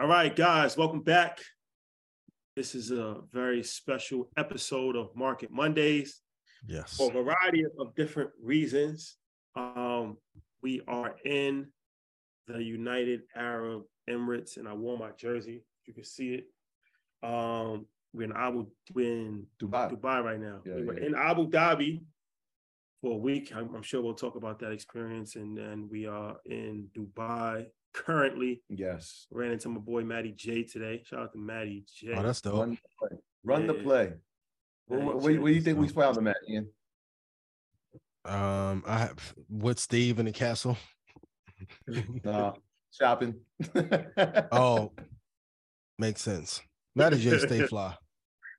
All right, guys, welcome back. This is a very special episode of Market Mondays. Yes. For a variety of different reasons. Um, we are in the United Arab Emirates, and I wore my jersey. You can see it. Um, we're in Abu we're in Dubai. Dubai right now. Yeah, we were yeah. in Abu Dhabi for a week. I'm, I'm sure we'll talk about that experience. And then we are in Dubai currently. Yes. Ran into my boy Maddie J today. Shout out to Maddie J. Oh, that's dope. Run the play. Run the play. Yeah, Where, he where, where do you think we found them at, Ian? Um, I have with Steve in the castle. Uh, shopping. oh, makes sense. Matty J stay fly.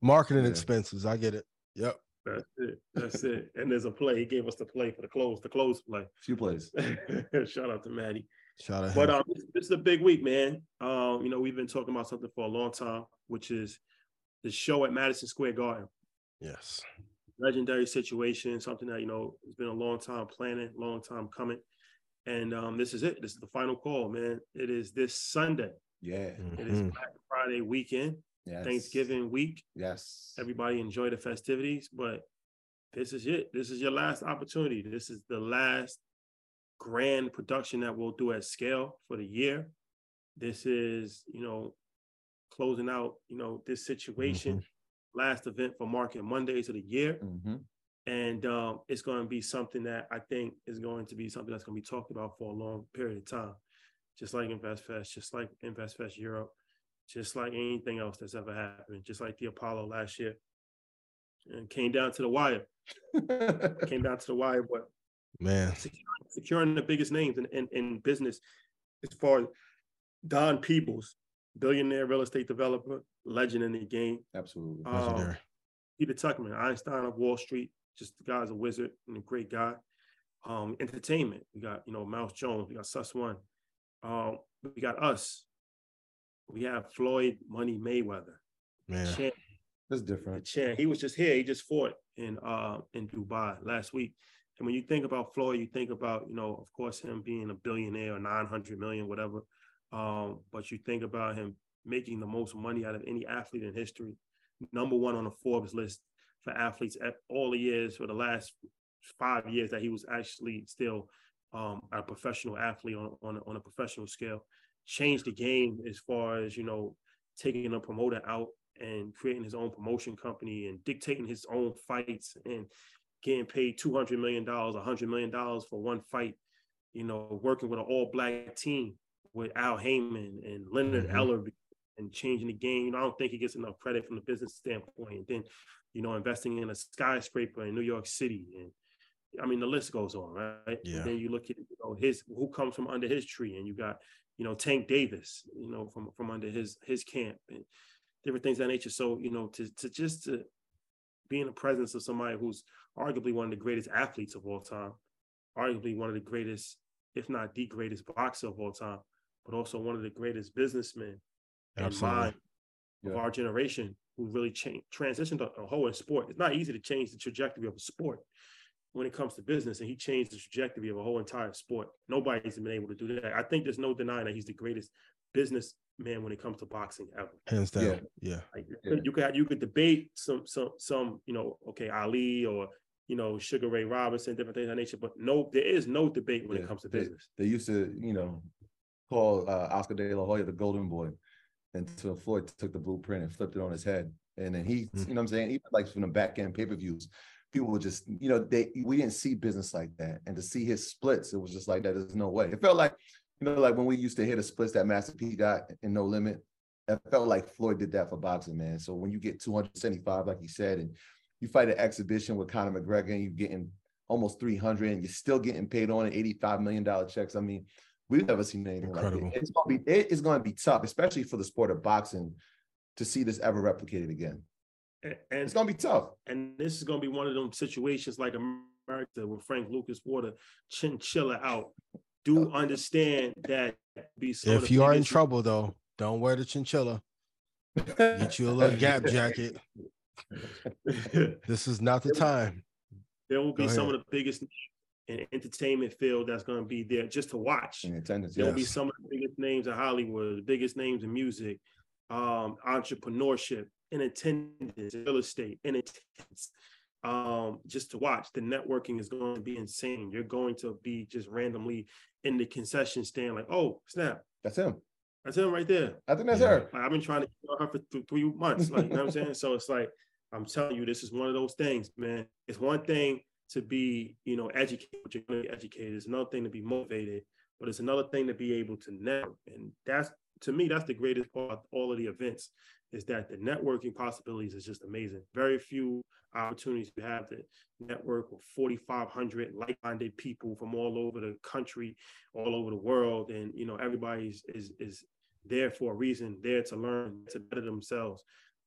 Marketing Yeah. expenses. I get it. Yep. That's it. That's it. And there's a play. He gave us the play for the close, the close play. A few plays. Shout out to Matty. Shout out. But um, this, this is a big week, man. Um, you know, we've been talking about something for a long time, which is the show at Madison Square Garden. yes. Legendary situation, something that you know it's been a long time planning, long time coming. And um, this is it. This is the final call, man. It is this Sunday. Yeah. It is Mhm. Black Friday weekend, Yes. Thanksgiving week. Yes. everybody enjoy the festivities, but this is it. This is your last opportunity. This is the last grand production that we'll do at scale for the year. This is, you know, closing out, you know, this situation. Last event for Market Mondays of the year. hmm And um, it's going to be something that I think is going to be something that's going to be talked about for a long period of time. Just like InvestFest, just like InvestFest Europe, just like anything else that's ever happened, just like the Apollo last year. And came down to the wire. Came down to the wire, but Man. securing, securing the biggest names in, in, in business as far as Don Peebles, billionaire real estate developer, legend in the game. Absolutely. Um, Legendary. Peter Tuchman, Einstein of Wall Street, just the guy's a wizard and a great guy. Um, entertainment, we got you know Mouse Jones, we got Sus One, um, we got us. We have Floyd Money Mayweather, Man. champ, That's the different. champ. He was just here. He just fought in uh in Dubai last week. And when you think about Floyd, you think about you know of course him being a billionaire or nine hundred million, whatever. Um, but you think about him making the most money out of any athlete in history, number one on the Forbes list for athletes at all the years for the last five years that he was actually still um, a professional athlete on, on, on a professional scale. Changed the game as far as, you know, taking a promoter out and creating his own promotion company and dictating his own fights and getting paid $200 million, $100 million for one fight, you know, working with an all black team with Al Haymon and Leonard Mhm. Ellerbe and changing the game. You know, I don't think he gets enough credit from the business standpoint. And then, you know, investing in a skyscraper in New York City. And I mean, the list goes on, right? Yeah. And then you look at you know, his who comes from under his tree, and you got you know Tank Davis, you know, from from under his his camp, and different things of that nature. So you know, to to just to be in the presence of somebody who's arguably one of the greatest athletes of all time, arguably one of the greatest, if not the greatest boxer of all time, but also one of the greatest businessmen and Absolutely. mind of our generation who really changed transitioned a, a whole in sport. It's not easy to change the trajectory of a sport when it comes to business, and he changed the trajectory of a whole entire sport. Nobody's been able to do that. I think there's no denying that he's the greatest businessman when it comes to boxing ever. Hands down. Yeah. Yeah. Like Yeah. you could you could debate some some some you know okay Ali or you know Sugar Ray Robinson different things of that nature, but no there is no debate when Yeah, it comes to they- business. They used to, you know, call uh, Oscar De La Hoya the golden boy. until Floyd took the blueprint and flipped it on his head. And then he, Mm. you know what I'm saying? Even like from the back end pay-per-views, people were just, you know, they we didn't see business like that. And to see his splits, it was just like that. There's no way. It felt like, you know, like when we used to hit the splits that Master P got in No Limit, it felt like Floyd did that for boxing, man. So when you get 275, like he said, and you fight an exhibition with Conor McGregor and you're getting almost 300 and you're still getting paid on an 85 million dollar checks. I mean, we've never seen anything Incredible. like it. It's gonna be it is gonna be tough, especially for the sport of boxing, to see this ever replicated again. And, It's gonna be tough. and this is going to be one of them situations like America with Frank Lucas Water chinchilla out. Do understand that be If you are in trouble though, don't wear the chinchilla. Get you a little gap jacket. This is not the time. there will be some of the biggest in entertainment field that's going to be there just to watch. In attendance, There'll be some of the biggest names in Hollywood, the biggest names in music, um, entrepreneurship, in attendance, real estate, in attendance. Um, just to watch. The networking is going to be insane. You're going to be just randomly in the concession stand, like, oh, snap, That's him. that's him right there. I think that's Yeah. her. Like, I've been trying to get her for th- three months. Like, you know what I'm saying? So it's like, I'm telling you, this is one of those things, man. It's one thing to be, you know, educated, educated. It's another thing to be motivated, but it's another thing to be able to network. And that's to me, that's the greatest part of all of the events, is that the networking possibilities is just amazing. Very few opportunities you have to network with 4,500 like-minded people from all over the country, all over the world. And you know, everybody's is is there for a reason, there to learn, to better themselves.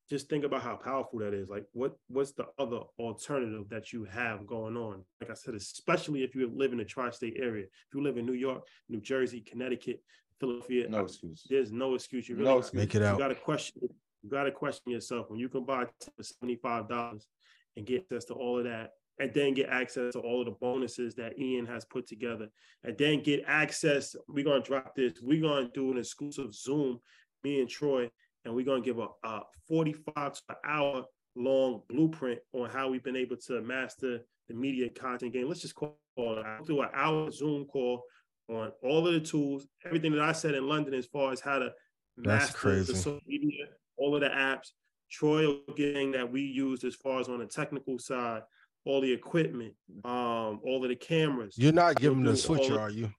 Just think about how powerful that is. Like, what what's the other alternative that you have going on? Like I said, especially if you live in the tri-state area. If you live in New York, New Jersey, Connecticut, Philadelphia, No excuse. there's no excuse. You really No got- excuse. Make it you out. got to question. You got to question yourself when you can buy for seventy five dollars and get access to all of that, and then get access to all of the bonuses that Ian has put together, and then get access. We're gonna drop this. We're gonna do an exclusive Zoom, me and Troy, and we're gonna give a, a forty five to an hour long blueprint on how we've been able to master the media content game. Let's just call it out. do an hour Zoom call on all of the tools, everything that I said in London as far as how to That's master crazy. the social media, all of the apps. Troy getting that we used as far as on the technical side, all the equipment, um, all of the cameras. You're not giving the switcher, are you?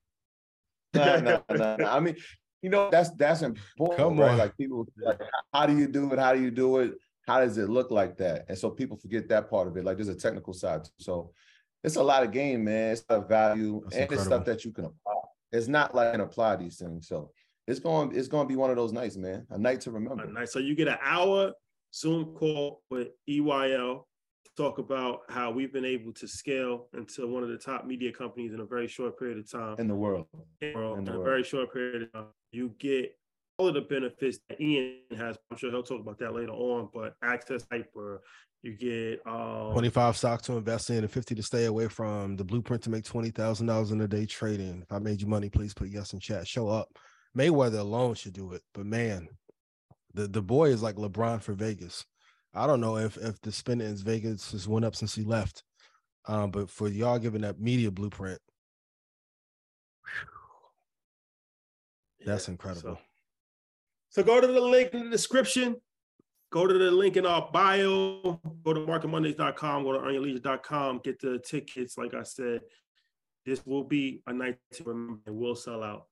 Nah, nah, nah, nah. I mean, you know, that's that's important, Come right? on. Like people like, how do you do it? How do you do it? How does it look like that? And so people forget that part of it. Like there's a technical side. too. So it's a lot of game, man. It's a value That's and it's stuff that you can apply. It's not like can apply these things. So it's going it's going to be one of those nights, man. A night to remember. a night. So you get an hour Zoom call with EYL talk about how we've been able to scale into one of the top media companies in a very short period of time. in the world. world in in the a world. very short period of time. You get all of the benefits that Ian has. I'm sure he'll talk about that later on, but access hyper, you get um 25 stocks to invest in and 50 to stay away from the blueprint to make $20,000 in a day trading. If I made you money, please put yes in chat. Show up. Mayweather alone should do it. But man, the, the boy is like LeBron for Vegas. I don't know if if the spending in Vegas has went up since he left. Um, but for y'all giving that media blueprint, that's yeah, incredible. So, so go to the link in the description. Go to the link in our bio. Go to marketmondays.com. Go to earnyourleisure.com. Get the tickets. Like I said, this will be a night to remember. It will sell out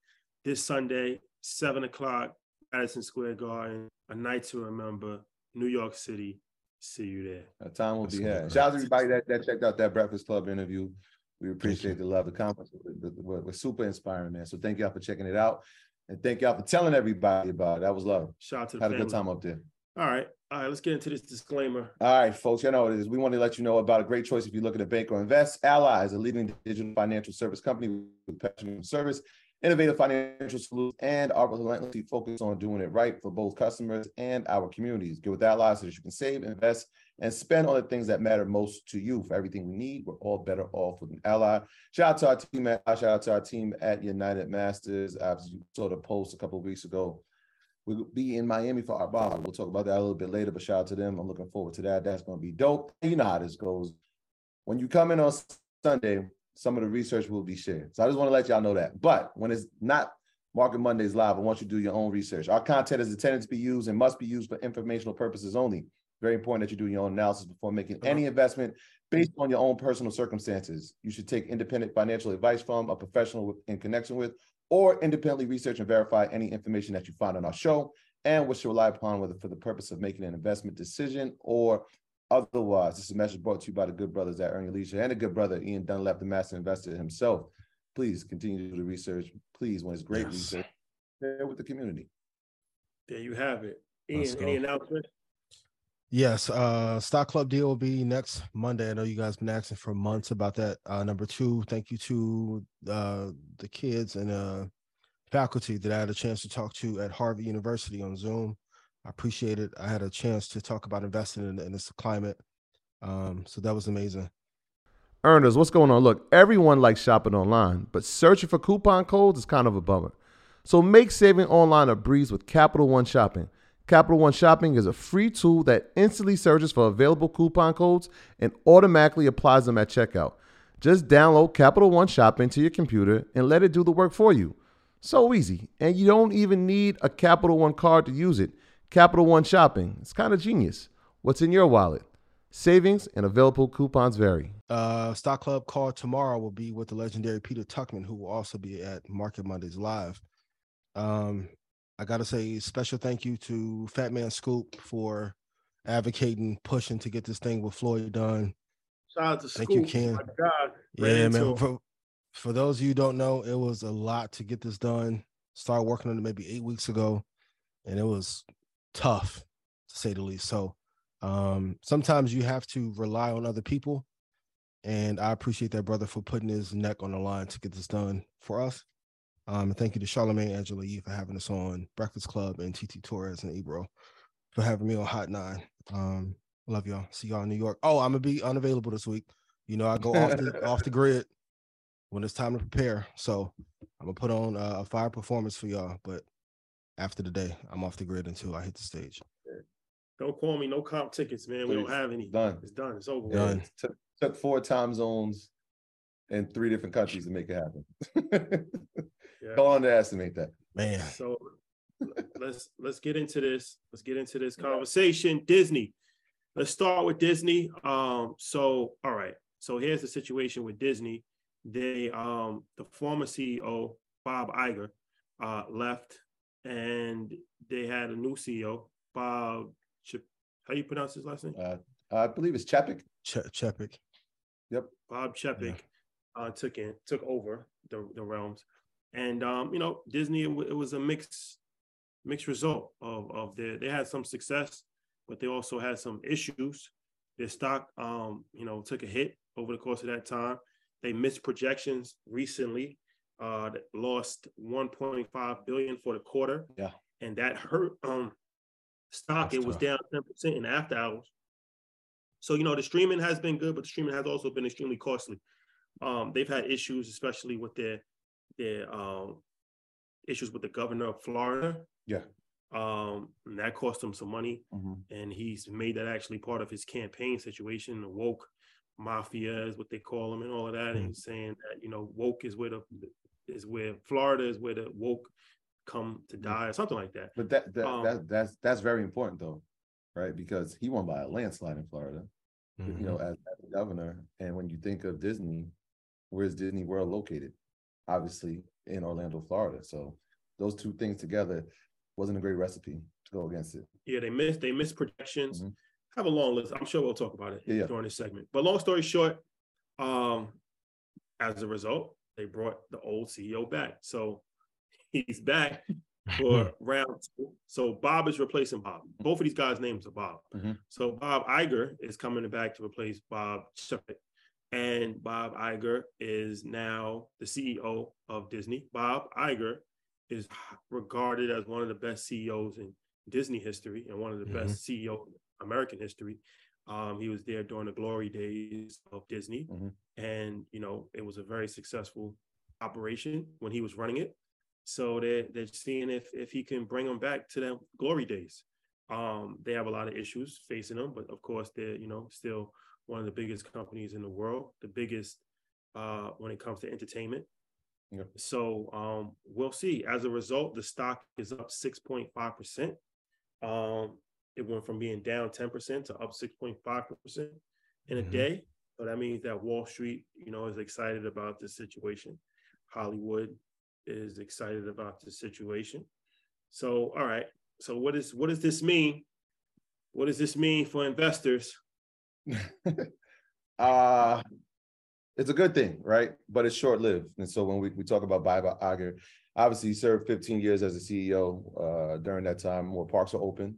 this Sunday, seven o'clock, Madison Square Garden. A night to remember. New York City. See you there. A time will That's be so had. Shout out to everybody that, that checked out that Breakfast Club interview. We appreciate the love, the comments. We're, we're- we're super inspiring, man. So thank y'all for checking it out. And thank y'all for telling everybody about it. That was love. Shout out to the Had a good time up there. All right. All right. Let's get into this disclaimer. All right, folks, you know what it is. We want to let you know about a great choice if you're looking to bank or invest. Ally is a leading digital financial service company with passion service, innovative financial solutions, and are relentlessly focused on doing it right for both customers and our communities. Get with Ally so that you can save, invest, and spend on the things that matter most to you. For everything we need, we're all better off with an ally. Shout out to our team at shout out to our team at United Masters. I saw the post a couple of weeks ago. We'll be in Miami for our bar. We'll talk about that a little bit later, but shout out to them. I'm looking forward to that. That's going to be dope. You know how this goes. When you come in on Sunday, some of the research will be shared. So I just want to let y'all know that. But when it's not Market Mondays Live. I want you to do your own research. Our content is intended to be used and must be used for informational purposes only. Very important that you do your own analysis before making any uh-huh. investment based on your own personal circumstances. You should take independent financial advice from a professional in connection with, or independently research and verify any information that you find on our show and what should rely upon whether for the purpose of making an investment decision or otherwise. This is a message brought to you by the good brothers at Earn Your Leisure and the good brother Ian Dunlap, the master investor himself. Please continue to do the research. Please, when it's great yes. research, share with the community. There you have it. Ian, any announcement? Yes, uh Stock Club deal will be next Monday. I know you guys been asking for months about that. Uh number two, thank you to uh the kids and uh faculty that I had a chance to talk to at Harvard University on Zoom. I appreciate it. I had a chance to talk about investing in, in this climate. Um, so that was amazing. Earners, what's going on? Look, everyone likes shopping online, but searching for coupon codes is kind of a bummer. So make saving online a breeze with Capital One Shopping. Capital One Shopping is a free tool that instantly searches for available coupon codes and automatically applies them at checkout. Just download Capital One Shopping to your computer and let it do the work for you. So easy. And you don't even need a Capital One card to use it. Capital One Shopping. It's kind of genius. What's in your wallet? Savings and available coupons vary. Uh, Stock Club call tomorrow will be with the legendary Peter Tuchman, who will also be at Market Mondays Live. Um, I got to say special thank you to Fat Man Scoop for advocating, pushing to get this thing with Floyd done. Shout out to Scoop. Thank Scoop. you, Ken. God, yeah, man. For, for those of you who don't know, it was a lot to get this done. Started working on it maybe eight weeks ago, and it was tough to say the least. So um, sometimes you have to rely on other people. And I appreciate that brother for putting his neck on the line to get this done for us. Um, and thank you to Charlemagne Angela Yee for having us on Breakfast Club and TT Torrez and Ebro for having me on Hot Nine. Um, love y'all. See y'all in New York. Oh, I'm gonna be unavailable this week. You know, I go off the off the grid when it's time to prepare. So I'm gonna put on a fire performance for y'all. But after the day, I'm off the grid until I hit the stage. Don't call me no comp tickets, man. We don't have any. Done. It's done. It's over. Done. Took, took four time zones in three different countries to make it happen. yeah. Don't underestimate that. Man. So let's let's get into this. Let's get into this conversation. Disney. Let's start with Disney. Um, so all right. So here's the situation with Disney. They um the former CEO, Bob Iger, uh, left and they had a new CEO, Bob how you pronounce his last name? Uh, I believe it's Chapek. Ch- Chapek. Yep. Bob Chapek yeah. uh, took in took over the, the realms, and um, you know Disney it, w- it, was a mixed mixed result of of their they had some success, but they also had some issues. Their stock, um, you know, took a hit over the course of that time. They missed projections recently. Uh, lost 1.5 billion for the quarter. Yeah, and that hurt um stock, That's it was tough. down 10% in after hours. So, you know, the streaming has been good, but the streaming has also been extremely costly. Um, they've had issues, especially with their their um, issues with the governor of Florida. Yeah. Um, and that cost him some money. Mm-hmm. And he's made that actually part of his campaign situation. The woke mafia is what they call them and all of that. Mm-hmm. And saying that, you know, woke is where the is where Florida is where the woke come to die or something like that. But that that, um, that that's that's very important though, right? Because he won by a landslide in Florida, mm-hmm. you know, mm-hmm. as, as governor. And when you think of Disney, where's Disney World located? Obviously in Orlando, Florida. So those two things together wasn't a great recipe to go against it. Yeah, they missed they missed projections. Mm-hmm. Have a long list. I'm sure we'll talk about it yeah, yeah. during this segment. But long story short, um, as a result, they brought the old CEO back. So he's back for round two. So Bob is replacing Bob. Both of these guys' names are Bob. Mm-hmm. So Bob Iger is coming back to replace Bob Chapek. And Bob Iger is now the CEO of Disney. Bob Iger is regarded as one of the best CEOs in Disney history and one of the mm-hmm. best CEO American history. Um, he was there during the glory days of Disney, mm-hmm. And you know it was a very successful operation when he was running it. So they're they're seeing if if he can bring them back to their glory days. Um, they have a lot of issues facing them, but of course they're you know still one of the biggest companies in the world, the biggest uh, when it comes to entertainment. Yep. So um, we'll see. As a result, the stock is up 6.5%. Um, it went from being down 10% to up 6.5% in a mm-hmm. day. So that means that Wall Street, you know, is excited about this situation. Hollywood is excited about the situation. So, all right. So what is what does this mean? What does this mean for investors? uh it's a good thing, right? But it's short lived. And so when we, we talk about Bob Iger, obviously he served 15 years as a CEO. Uh, during that time, more parks were open.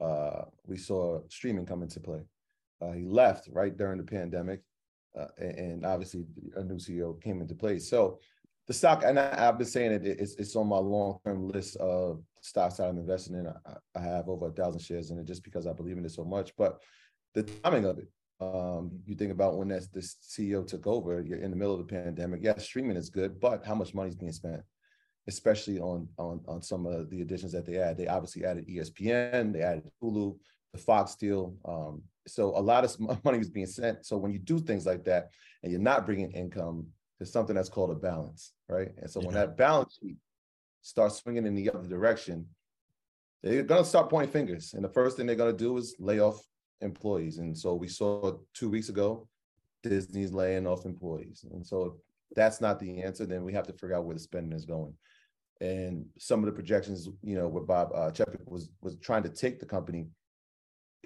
Uh, we saw streaming come into play. Uh, he left right during the pandemic, uh, and, obviously a new CEO came into place. So the stock, and I, have been saying it, it's, it's on my long term list of stocks that I'm investing in. I, I have over a thousand shares in it just because I believe in it so much. But the timing of it, um, you think about when that's the CEO took over, you're in the middle of the pandemic. Yes, streaming is good, but how much money is being spent, especially on on on some of the additions that they add. They obviously added ESPN, they added Hulu, the Fox deal. Um, so a lot of money is being sent. So when you do things like that and you're not bringing income, there's something that's called a balance, right? And so yeah. when that balance sheet starts swinging in the other direction, they're going to start pointing fingers. And the first thing they're going to do is lay off employees. And so we saw two weeks ago, Disney's laying off employees. And so that's not the answer, then we have to figure out where the spending is going. And some of the projections, you know, where Bob uh, Chapek was was trying to take the company,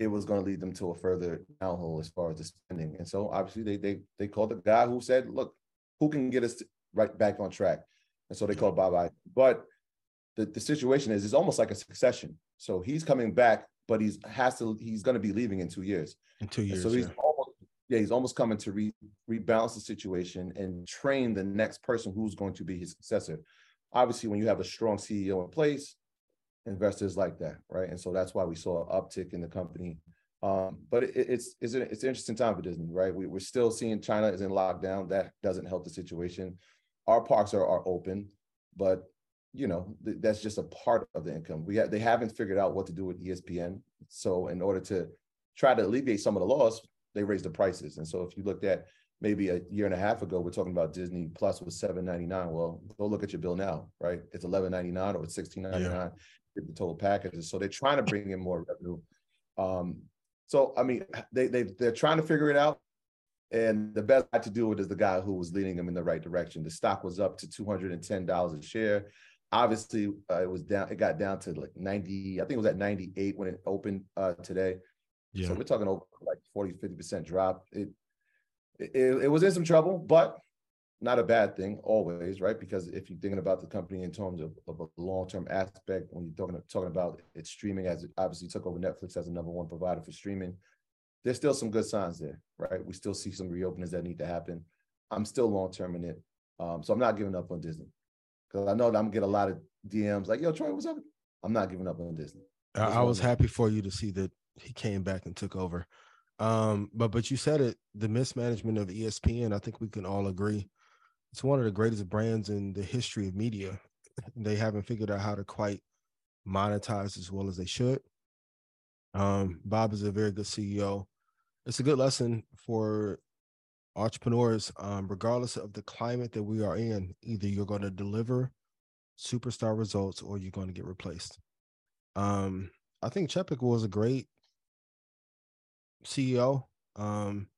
it was going to lead them to a further downhole as far as the spending. And so obviously they they they called the guy who said, look, who can get us right back on track? And so they called Bob I. But the, the situation is it's almost like a succession. So he's coming back but he's has to he's going to be leaving in two years. In two years, and so he's yeah. almost yeah he's almost coming to re, rebalance the situation and train the next person who's going to be his successor. Obviously, when you have a strong CEO in place, investors like that, right? And so that's why we saw an uptick in the company. Um, but it, it's it's an, it's an interesting time for Disney, right? We, we're still seeing China is in lockdown. That doesn't help the situation. Our parks are, are open, but you know th- that's just a part of the income we they haven't figured out what to do with espn so in order to try to alleviate some of the loss they raised the prices and so if you looked at maybe a year and a half ago we're talking about disney plus was 799 well go look at your bill now right it's 1199 or it's 1699 yeah. The total packages so they're trying to bring in more revenue um so i mean they, they they're trying to figure it out and the best guy to do it is the guy who was leading them in the right direction. The stock was up to $210 a share obviously uh, it was down it got down to like 90 i think it was at 98 when it opened uh, today yeah. so we're talking over like 40 50% drop it, it it was in some trouble but not a bad thing always right because if you're thinking about the company in terms of, of a long-term aspect when you're talking talking about its streaming as it obviously took over netflix as the number one provider for streaming there's still some good signs there right we still see some reopenings that need to happen i'm still long-term in it um, so i'm not giving up on disney because I know that I'm gonna get a lot of DMs like, "Yo, Troy, what's up?" I'm not giving up on Disney. I, I was happy for you to see that he came back and took over. Um, but but you said it, the mismanagement of ESPN. I think we can all agree it's one of the greatest brands in the history of media. They haven't figured out how to quite monetize as well as they should. Um, Bob is a very good CEO. It's a good lesson for entrepreneurs, um, regardless of the climate that we are in, either you're going to deliver superstar results or you're going to get replaced. Um, I think Chapek was a great CEO. Um,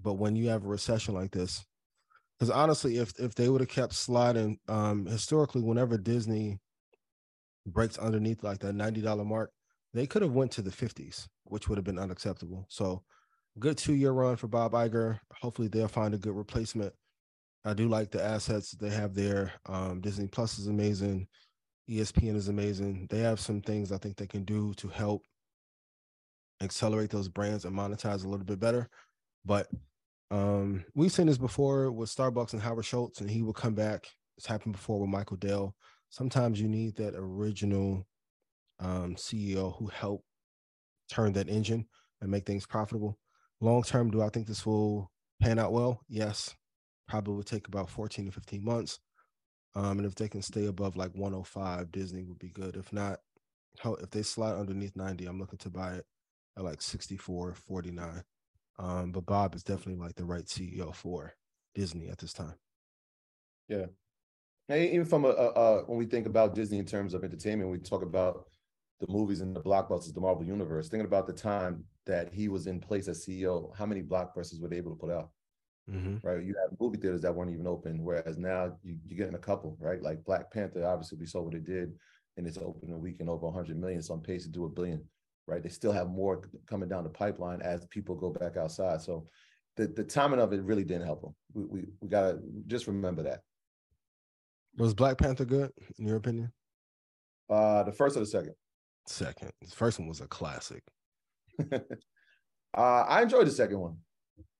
but when you have a recession like this, because honestly, if if they would have kept sliding, um, historically, whenever Disney breaks underneath like that ninety dollar mark, they could have went to the fifties, which would have been unacceptable. So good two year run for Bob Iger. Hopefully, they'll find a good replacement. I do like the assets they have there. Um, Disney Plus is amazing. ESPN is amazing. They have some things I think they can do to help accelerate those brands and monetize a little bit better. But um, we've seen this before with Starbucks and Howard Schultz, and he will come back. It's happened before with Michael Dell. Sometimes you need that original um, CEO who helped turn that engine and make things profitable. Long term, do I think this will pan out well? Yes. Probably would take about 14 to 15 months. Um, and if they can stay above like 105, Disney would be good. If not, if they slide underneath 90, I'm looking to buy it at like 64, 49. Um, but Bob is definitely like the right CEO for Disney at this time. Yeah. even from a, a, a, when we think about Disney in terms of entertainment, we talk about the movies and the blockbusters, the Marvel universe. Thinking about the time that he was in place as CEO, how many blockbusters were they able to put out? Mm-hmm. Right, you have movie theaters that weren't even open, whereas now you, you're getting a couple. Right, like Black Panther. Obviously, we saw what it did in its opening weekend, over 100 million. It's on pace to do a billion. Right, they still have more coming down the pipeline as people go back outside. So, the the timing of it really didn't help them. We we, we gotta just remember that. Was Black Panther good in your opinion? Uh, the first or the second? Second. The first one was a classic. uh, I enjoyed the second one.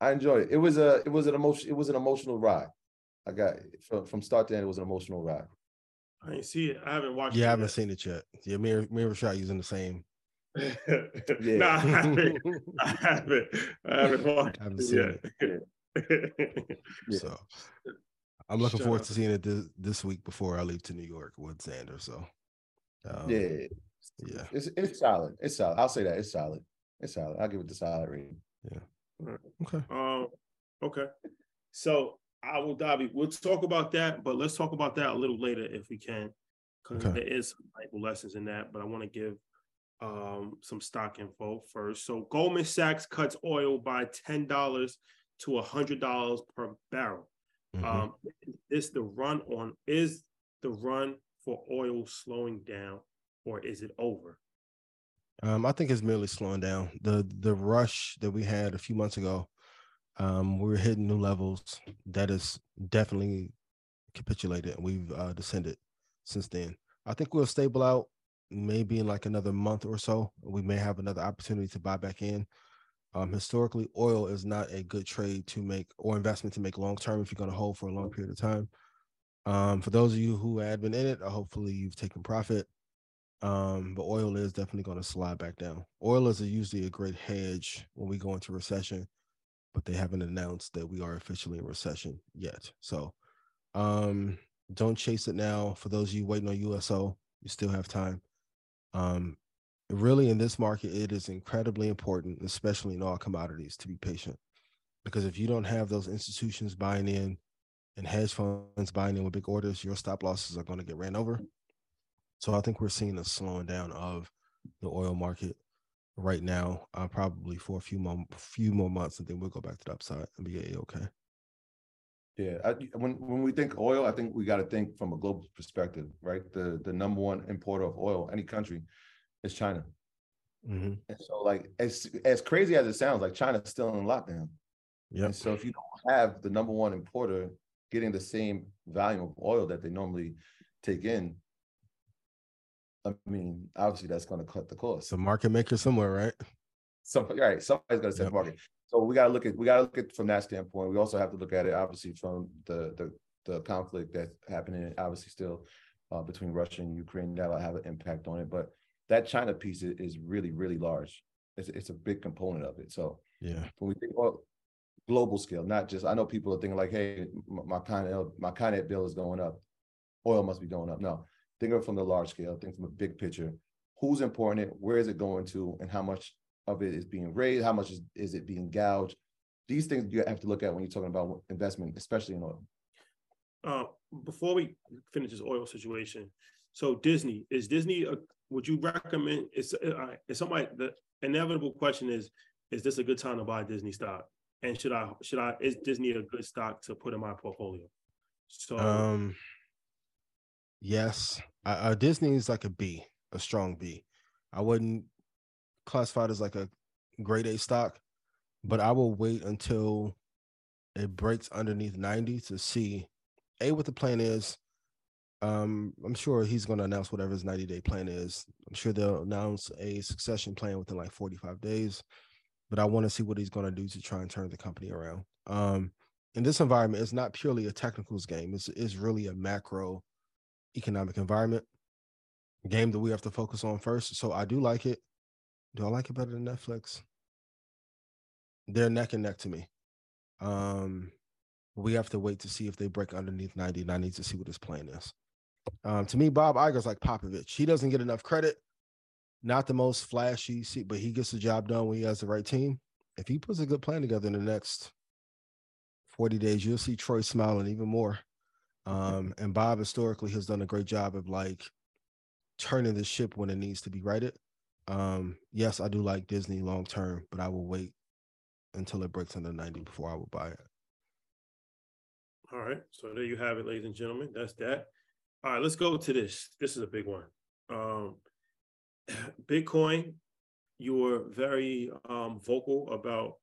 I enjoyed it. It was a it was an emotion it was an emotional ride. I got from from start to end. It was an emotional ride. I didn't see it. I haven't watched. Yeah, I haven't yet. seen it yet. Yeah, me and me and Rashad using the same. Yeah, no, I haven't. I haven't. I haven't watched. I haven't seen it. it. So I'm looking Shut forward up. to seeing it this, this week before I leave to New York with Xander. So um, yeah, yeah, it's it's solid. It's solid. I'll say that it's solid. It's solid. I'll give it the solid rating. Yeah. Okay. Um. Okay. So I will, Dobby. We'll talk about that, but let's talk about that a little later if we can, because okay. there is some valuable lessons in that. But I want to give um some stock info first. So Goldman Sachs cuts oil by ten dollars to a hundred dollars per barrel. Mm-hmm. Um, is the run on is the run for oil slowing down, or is it over? Um, I think it's merely slowing down. The the rush that we had a few months ago, um, we were hitting new levels. That is definitely capitulated, and we've uh, descended since then. I think we'll stable out maybe in like another month or so. We may have another opportunity to buy back in. Um, historically, oil is not a good trade to make or investment to make long term if you're going to hold for a long period of time. Um, for those of you who had been in it, uh, hopefully you've taken profit. Um, but oil is definitely going to slide back down. Oil is a, usually a great hedge when we go into recession, but they haven't announced that we are officially in recession yet. So um, don't chase it now. For those of you waiting on USO, you still have time. Um, really, in this market, it is incredibly important, especially in all commodities, to be patient. Because if you don't have those institutions buying in and hedge funds buying in with big orders, your stop losses are going to get ran over. So I think we're seeing a slowing down of the oil market right now, uh, probably for a few more few more months, and then we'll go back to the upside and be okay. Yeah, I, when when we think oil, I think we got to think from a global perspective, right? The the number one importer of oil, any country, is China. Mm-hmm. And so, like as as crazy as it sounds, like China's still in lockdown. Yeah. So if you don't have the number one importer getting the same volume of oil that they normally take in, I mean, obviously that's going to cut the cost. So market maker somewhere, right? Some right. Somebody's going to set yep. market. So we got to look at we got to look at from that standpoint. We also have to look at it obviously from the the the conflict that's happening, obviously still uh, between Russia and Ukraine. That'll have an impact on it, but that China piece is, really really large. It's it's a big component of it. So yeah, when we think well, global scale, not just I know people are thinking like, hey, my kind of my kind of bill is going up, oil must be going up. No, think of it from the large scale, think from a big picture. Who's important? Where is it going to? And how much of it is being raised? How much is, is it being gouged? These things you have to look at when you're talking about investment, especially in oil. Uh, before we finish this oil situation, so Disney is Disney. A, would you recommend? It's uh, it's somebody. The inevitable question is: Is this a good time to buy Disney stock? And should I should I is Disney a good stock to put in my portfolio? So um Yes, uh, Disney is like a B, a strong B. I wouldn't classify it as like a grade A stock, but I will wait until it breaks underneath 90 to see a what the plan is. Um, I'm sure he's going to announce whatever his 90 day plan is. I'm sure they'll announce a succession plan within like 45 days, but I want to see what he's going to do to try and turn the company around. Um, in this environment, it's not purely a technicals game. It's, it's really a macro economic environment game that we have to focus on first. So I do like it. Do I like it better than Netflix? They're neck and neck to me. Um, we have to wait to see if they break underneath 90, and I need to see what his plan is. Um, to me, Bob Iger's like Popovich. He doesn't get enough credit. Not the most flashy, but he gets the job done when he has the right team. If he puts a good plan together in the next 40 days, you'll see Troy smiling even more Um, and Bob historically has done a great job of like turning the ship when it needs to be righted. Um, yes, I do like Disney long term, but I will wait until it breaks under 90 before I will buy it. All right. So there you have it, ladies and gentlemen. That's that. All right, let's go to this. This is a big one. Um, Bitcoin, you were very um, vocal about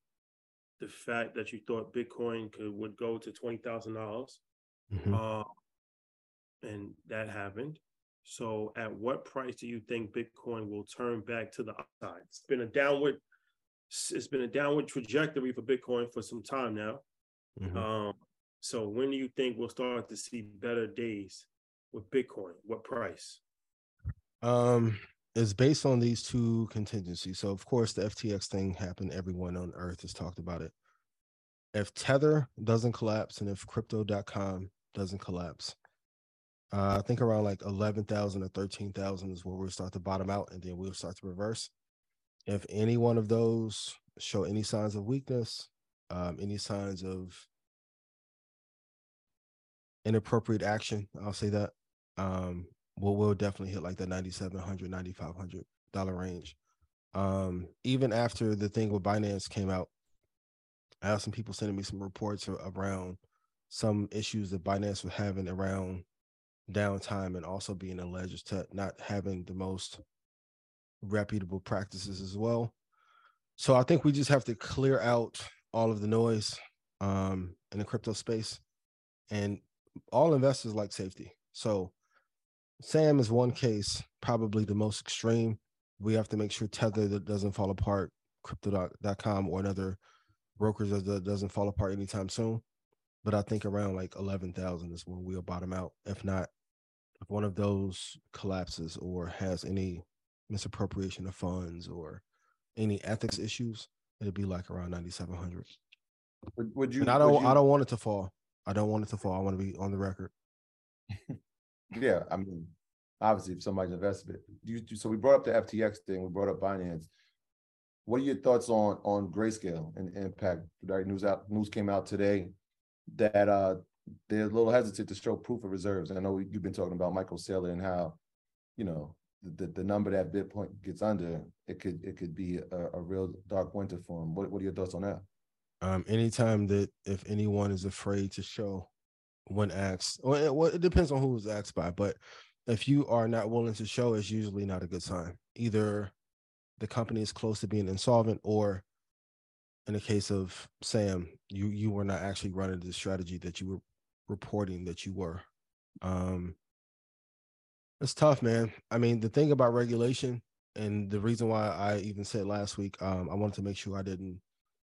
the fact that you thought Bitcoin could would go to twenty thousand dollars, Mhm. uh, and that happened. So, at what price do you think Bitcoin will turn back to the upside? It's been a downward, it's been a downward trajectory for Bitcoin for some time now. Mhm. Um, so, when do you think we'll start to see better days with Bitcoin? What price? Um, is based on these two contingencies. So, of course, the FTX thing happened. Everyone on earth has talked about it. If Tether doesn't collapse and if crypto.com doesn't collapse, uh, I think around like 11,000 or 13,000 is where we'll start to bottom out and then we'll start to reverse. If any one of those show any signs of weakness, um, any signs of inappropriate action, I'll say that, um, we'll, we'll definitely hit like the 9,700, 9,500 dollar range. Um, even after the thing with Binance came out, I have some people sending me some reports around some issues that Binance was having around downtime and also being alleged to not having the most reputable practices as well. So I think we just have to clear out all of the noise um, in the crypto space, and all investors like safety. So Sam is one case, probably the most extreme. We have to make sure Tether that doesn't fall apart, crypto.com or another brokers that doesn't fall apart anytime soon. But I think around like 11,000 is when we'll bottom out. If not, if one of those collapses or has any misappropriation of funds or any ethics issues, it'd be like around 9,700. Would, would you? And I don't, I don't want it to fall. I don't want it to fall. I want to be on the record. Yeah, I mean, obviously, if somebody's invested, it. You, you- so we brought up the FTX thing, we brought up Binance. What are your thoughts on on grayscale and impact? Right, news out news came out today that uh they're a little hesitant to show proof of reserves. I know you've been talking about Michael Saylor and how, you know, the, the number that Bitcoin gets under, it could it could be a, a real dark winter for him. What what are your thoughts on that? Um, anytime that if anyone is afraid to show when asked, it, well, it depends on who was asked by, but if you are not willing to show, it's usually not a good sign. Either the company is close to being insolvent, or in the case of Sam, you you were not actually running the strategy that you were reporting that you were. Um, it's tough, man. I mean, the thing about regulation, and the reason why I even said last week, um, I wanted to make sure I didn't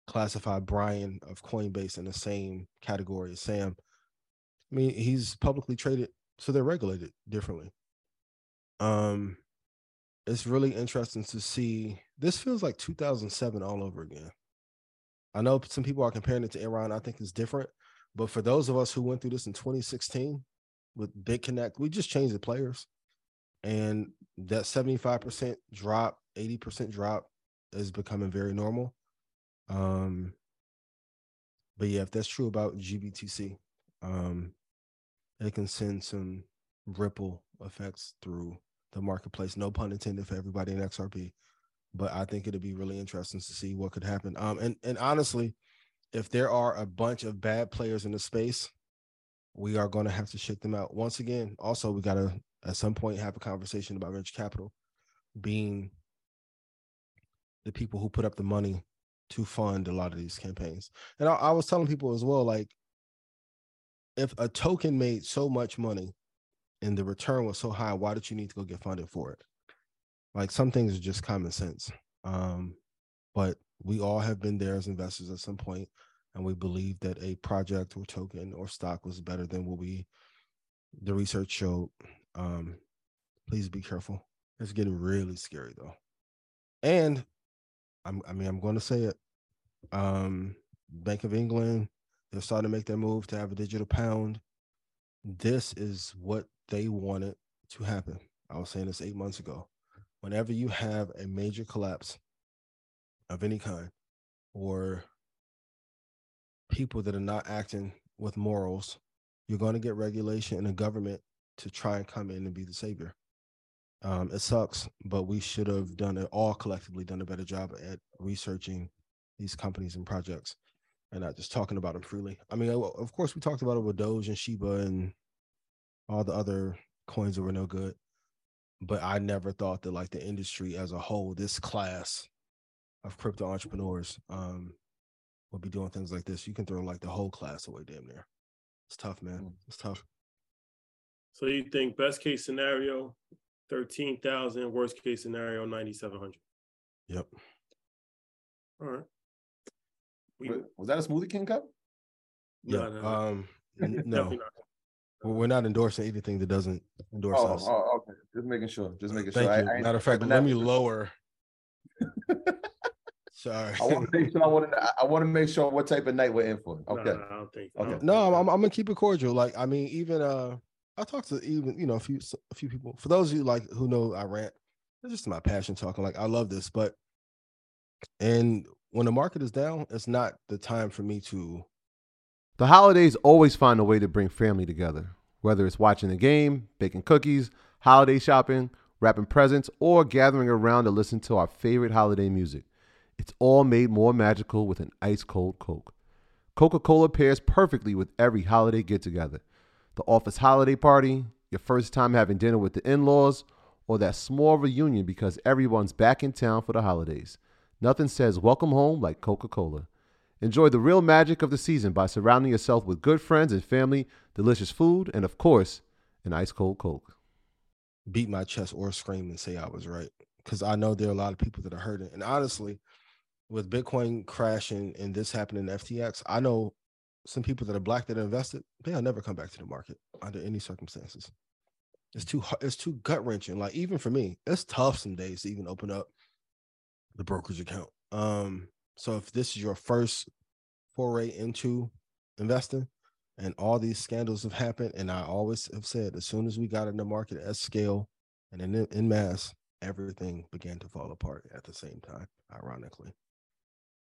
classify Brian of Coinbase in the same category as Sam. I mean, he's publicly traded, so they're regulated differently. Um, it's really interesting to see. This feels like 2007 all over again. I know some people are comparing it to Enron. I think it's different, but for those of us who went through this in 2016 with BitConnect, we just changed the players, and that 75% drop, 80% drop is becoming very normal. Um, but yeah, if that's true about GBTC, um, it can send some ripple effects through the marketplace. No pun intended for everybody in XRP, but I think it'd be really interesting to see what could happen. Um, and and honestly, if there are a bunch of bad players in the space, we are going to have to shake them out. Once again, also we got to at some point have a conversation about venture capital being the people who put up the money to fund a lot of these campaigns. And I, I was telling people as well, like, if a token made so much money and the return was so high, why did you need to go get funded for it? Like some things are just common sense. Um, but we all have been there as investors at some point, and we believe that a project or token or stock was better than what we the research showed. Um, please be careful. It's getting really scary though. And I'm, I mean, I'm going to say it. Um, Bank of England, they're starting to make their move to have a digital pound. This is what they wanted to happen. I was saying this eight months ago. Whenever you have a major collapse of any kind, or people that are not acting with morals, you're going to get regulation and a government to try and come in and be the savior. Um, it sucks, but we should have done it all collectively done a better job at researching these companies and projects and not just talking about them freely. I mean, of course, we talked about it with Doge and Shiba and all the other coins that were no good, but I never thought that like the industry as a whole, this class of crypto entrepreneurs, um, would be doing things like this. You can throw like the whole class away, damn near. It's tough, man. Mm. It's tough. So you think best case scenario, thirteen thousand. Worst case scenario, ninety seven hundred. Yep. All right. We, was that a Smoothie King cup? Yeah. No, no, um, no. We're not endorsing anything that doesn't endorse oh, us. Oh, okay. Just making sure. Just making Thank sure. You. I, Matter of fact, let me lower. Sorry. I want to make sure. I want to. I want to make sure what type of night we're in for. Okay. No, I don't think. Okay. Don't no, I'm, I'm, gonna keep it cordial. Like, I mean, even uh, I talked to even you know a few a few people. For those of you like who know I rant, it's just my passion talking. Like, I love this, but and when the market is down, it's not the time for me to. The holidays always find a way to bring family together, whether it's watching the game, baking cookies, holiday shopping, wrapping presents, or gathering around to listen to our favorite holiday music. It's all made more magical with an ice cold Coke. Coca Cola pairs perfectly with every holiday get together the office holiday party, your first time having dinner with the in laws, or that small reunion because everyone's back in town for the holidays. Nothing says welcome home like Coca Cola. Enjoy the real magic of the season by surrounding yourself with good friends and family, delicious food, and of course, an ice cold Coke. Beat my chest or scream and say I was right. Because I know there are a lot of people that are hurting. And honestly, with Bitcoin crashing and this happening in FTX, I know some people that are black that invested, they'll never come back to the market under any circumstances. It's too it's too gut wrenching. Like even for me, it's tough some days to even open up the brokerage account. Um, so if this is your first foray into investing, and all these scandals have happened, and I always have said, as soon as we got in the market at scale and in in mass, everything began to fall apart at the same time. Ironically,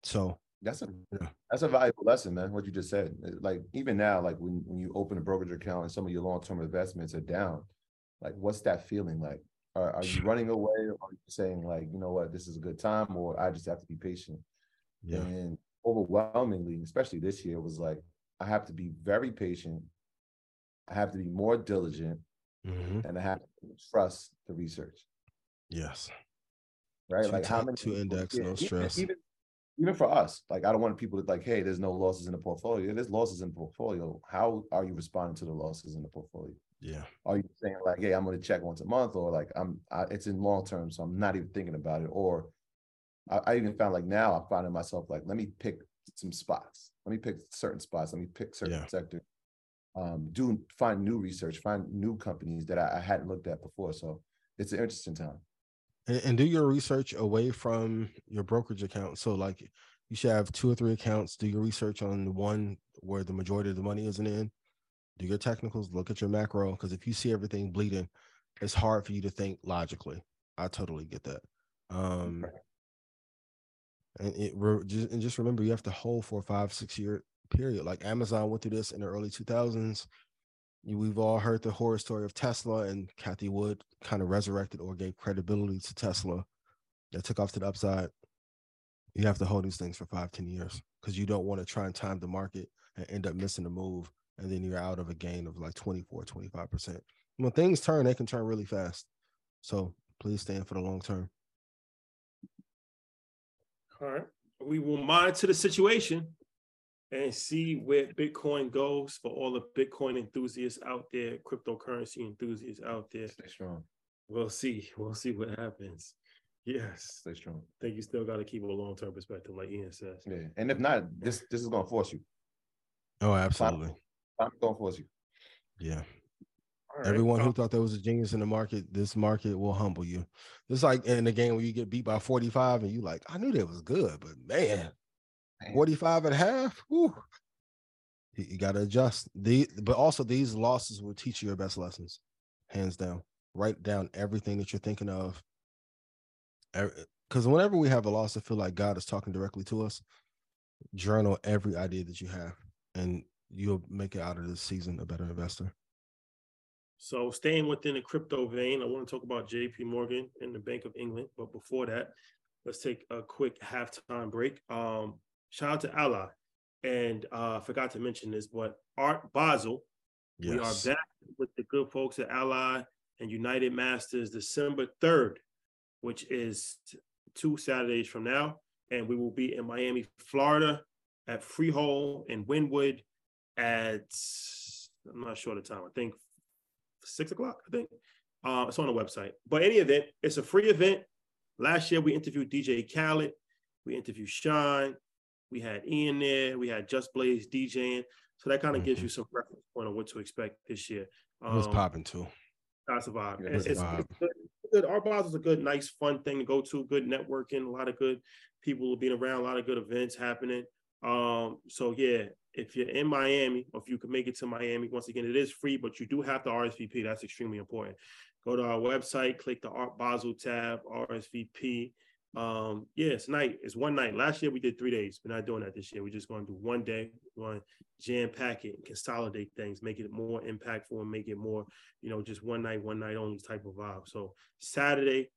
so that's a yeah. that's a valuable lesson, man. What you just said, like even now, like when when you open a brokerage account and some of your long term investments are down, like what's that feeling like? Are, are you running away, or are you saying like, you know what, this is a good time, or I just have to be patient? Yeah. And overwhelmingly, especially this year, was like I have to be very patient. I have to be more diligent, mm-hmm. and I have to trust the research. Yes. Right. like how many to index, no stress. Even, even for us, like I don't want people to like, hey, there's no losses in the portfolio. There's losses in the portfolio. How are you responding to the losses in the portfolio? Yeah. Are you saying like, hey, I'm going to check once a month, or like I'm, I, it's in long term, so I'm not even thinking about it. Or I, I even found like now I'm finding myself like, let me pick some spots. Let me pick certain spots. Let me pick certain yeah. sectors. Um, do find new research, find new companies that I, I hadn't looked at before. So it's an interesting time and, and do your research away from your brokerage account. So like you should have two or three accounts. Do your research on the one where the majority of the money isn't in. Do your technicals. Look at your macro because if you see everything bleeding, it's hard for you to think logically. I totally get that. Um, and it and just remember you have to hold for a five six year period. Like Amazon went through this in the early two thousands. We've all heard the horror story of Tesla and Cathie Wood kind of resurrected or gave credibility to Tesla that took off to the upside. You have to hold these things for five, ten years because you don't want to try and time the market and end up missing a move. And then you're out of a gain of like 24, 25%. When things turn, they can turn really fast. So please stand for the long term. All right. We will monitor the situation and see where Bitcoin goes for all the Bitcoin enthusiasts out there, cryptocurrency enthusiasts out there. Stay strong. We'll see. We'll see what happens. Yes. Stay strong. I think you still got to keep a long term perspective, like Ian says. Yeah. And if not, this this is gonna force you. Oh, absolutely. I'm gonna force you. Yeah. Right. Everyone who thought there was a genius in the market, this market will humble you. It's like in the game where you get beat by 45 and you like, I knew that was good, but man, 45 and a half. Whew. You, got to adjust. The but also these losses will teach you your best lessons, hands down. Write down everything that you're thinking of. Because whenever we have a loss, I feel like God is talking directly to us. Journal every idea that you have, and you'll make it out of this season a better investor. So staying within the crypto vein, I want to talk about JP Morgan and the Bank of England. But before that, let's take a quick halftime break. Um, shout out to Ally. And uh, forgot to mention this, but Art Basel, yes. we are back with the good folks at Ally and United Masters December 3rd, which is two Saturdays from now. And we will be in Miami, Florida at Freehold in Wynwood at, I'm not sure the time, I think six o'clock, I think. Uh, it's on the website. But any event, it's a free event. Last year we interviewed DJ Khaled, we interviewed Sean, we had Ian there, we had Just Blaze DJing. So that kind of mm-hmm. gives you some reference point on what to expect this year. Um, it was popping too. That's a vibe. It it's, it's, vibe. it's, good. Art Basel is a good, nice, fun thing to go to. Good networking, a lot of good people being around, a lot of good events happening. Um, so yeah, if you're in Miami, or if you can make it to Miami, once again, it is free, but you do have to RSVP. That's extremely important. Go to our website, click the Art Basel tab, RSVP. Um, yeah, it's night. It's one night. Last year we did three days. We're not doing that this year. We're just going to do one day. We're going to jam pack it and consolidate things, make it more impactful and make it more, you know, just one night, one night only type of vibe. So Saturday,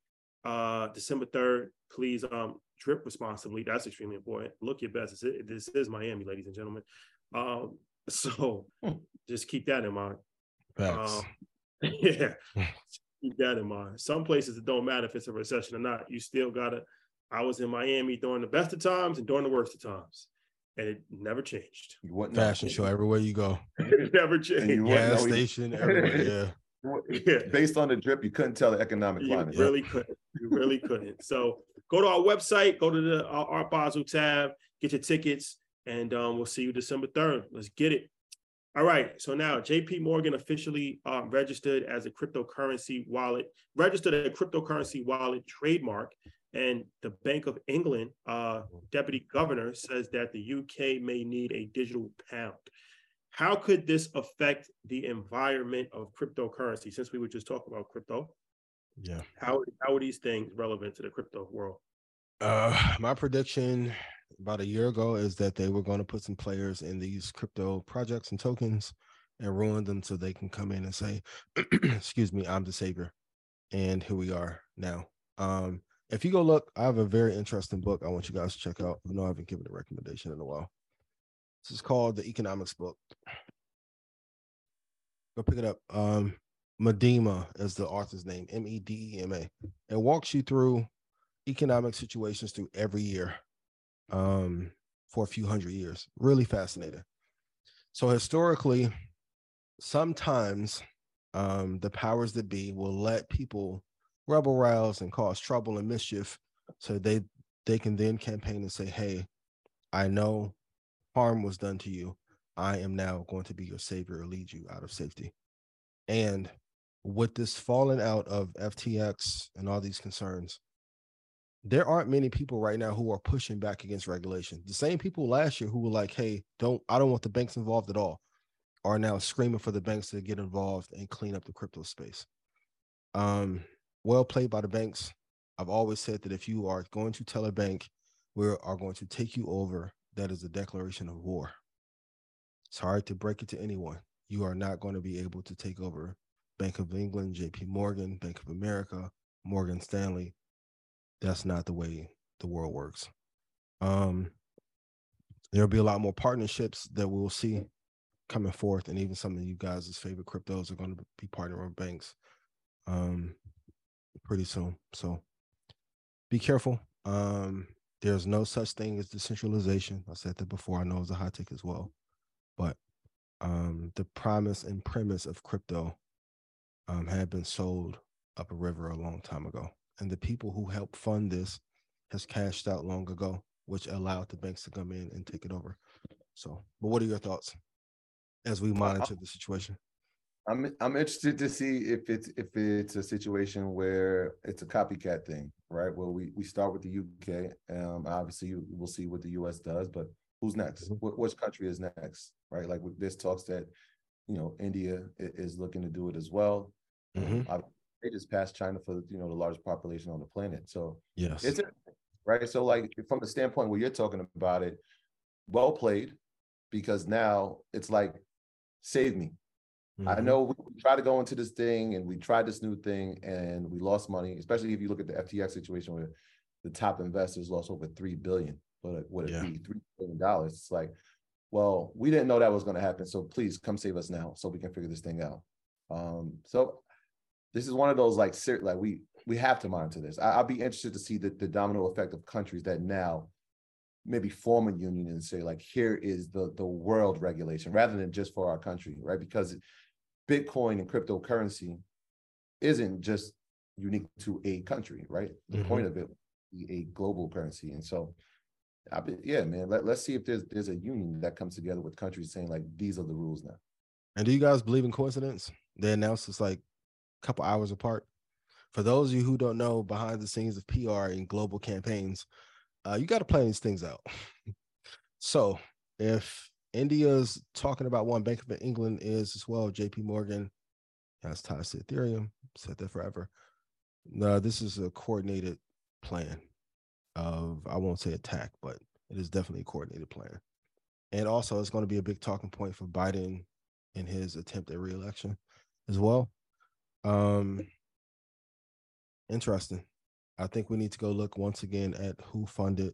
uh, December 3rd, please um drip responsibly. That's extremely important. Look your best. This is Miami, ladies and gentlemen. Um, so hmm. just keep that in mind. Um, yeah, keep that in mind. Some places it don't matter if it's a recession or not. You still gotta. I was in Miami during the best of times and during the worst of times, and it never changed. You want fashion show everywhere you go. it never changed. Gas station everywhere. Yeah. Yeah. Based on the drip, you couldn't tell the economic climate. You really couldn't. You really couldn't. So go to our website, go to the uh, Art Basel tab, get your tickets, and um, we'll see you December 3rd. Let's get it. All right. So now JP Morgan officially um, registered as a cryptocurrency wallet, registered a cryptocurrency wallet trademark. And the Bank of England uh, deputy governor says that the UK may need a digital pound. How could this affect the environment of cryptocurrency? Since we were just talking about crypto, yeah. How how are these things relevant to the crypto world? Uh, my prediction about a year ago is that they were going to put some players in these crypto projects and tokens and ruin them so they can come in and say, "Excuse me, I'm the savior," and here we are now. Um, if you go look, I have a very interesting book I want you guys to check out. I know I haven't given a recommendation in a while. This is called the Economics Book. Go pick it up. Um, Medema is the author's name, M E D E M A. It walks you through economic situations through every year um, for a few hundred years. Really fascinating. So, historically, sometimes um, the powers that be will let people rebel rouse and cause trouble and mischief so they they can then campaign and say hey i know harm was done to you i am now going to be your savior or lead you out of safety and with this falling out of FTX and all these concerns, there aren't many people right now who are pushing back against regulation. The same people last year who were like, "Hey, don't I don't want the banks involved at all," are now screaming for the banks to get involved and clean up the crypto space. Um, well played by the banks. I've always said that if you are going to tell a bank we are going to take you over, that is a declaration of war. It's hard to break it to anyone. You are not going to be able to take over Bank of England, JP Morgan, Bank of America, Morgan Stanley. That's not the way the world works. Um, there'll be a lot more partnerships that we'll see coming forth, and even some of you guys' favorite cryptos are going to be partnering with banks um, pretty soon. So be careful. Um, there's no such thing as decentralization. I said that before. I know it's a hot take as well, but um, the promise and premise of crypto um, had been sold up a river a long time ago. And the people who helped fund this has cashed out long ago, which allowed the banks to come in and take it over. So, but what are your thoughts as we monitor the situation? I'm I'm interested to see if it's if it's a situation where it's a copycat thing, right? Well, we we start with the UK. Um, obviously, we'll see what the US does, but who's next? Mm-hmm. What, which country is next, right? Like with this talks that you know India is looking to do it as well. Mm-hmm. They just passed China for you know the largest population on the planet. So yes, it's right. So like from the standpoint where you're talking about it, well played. because now it's like, save me. I Mhm. know we tried to go into this thing and we tried this new thing and we lost money, especially if you look at the FTX situation where the top investors lost over three billion. But would it Yeah. be three billion dollars? It's like, well, we didn't know that was going to happen. So please come save us now so we can figure this thing out. Um, so this is one of those like ser- like we we have to monitor this. I, I'll be interested to see the, the domino effect of countries that now maybe form a union and say like here is the the world regulation rather than just for our country, right? Because Bitcoin and cryptocurrency isn't just unique to a country, right? The Mhm. point of it be a global currency. And so I be, yeah, man, let, let's see if there's there's a union that comes together with countries saying like these are the rules now. And do you guys believe in coincidence? They announced it's like couple hours apart. For those of you who don't know behind the scenes of PR and global campaigns, uh, you got to plan these things out. so if India's talking about one, Bank of England is as well, JP Morgan has ties to Ethereum, said that forever. No, this is a coordinated plan of, I won't say attack, but it is definitely a coordinated plan. And also, it's going to be a big talking point for Biden in his attempt at reelection as well. Um, interesting. I think we need to go look once again at who funded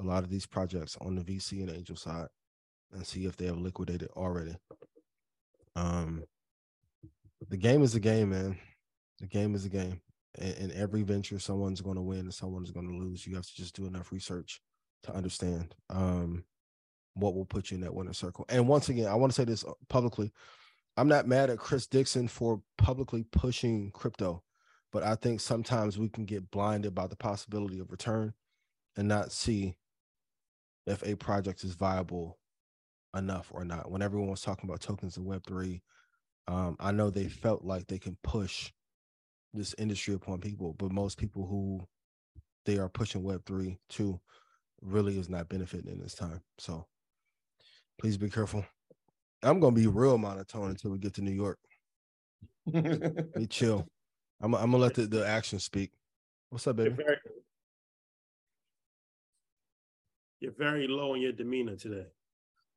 a lot of these projects on the VC and angel side and see if they have liquidated already. Um, the game is a game, man. The game is a game. And in every venture, someone's going to win and someone's going to lose. You have to just do enough research to understand um, what will put you in that winner circle. And once again, I want to say this uh, publicly. I'm not mad at Chris Dixon for publicly pushing crypto, but I think sometimes we can get blinded by the possibility of return and not see if a project is viable enough or not. When everyone was talking about tokens in Web3, um, I know they felt like they can push this industry upon people, but most people who they are pushing Web3 to really is not benefiting in this time. So please be careful. I'm gonna be real monotone until we get to New York. Be chill. I'm, I'm gonna let the, the action speak. What's up, You're baby? very, you're very low in your demeanor today.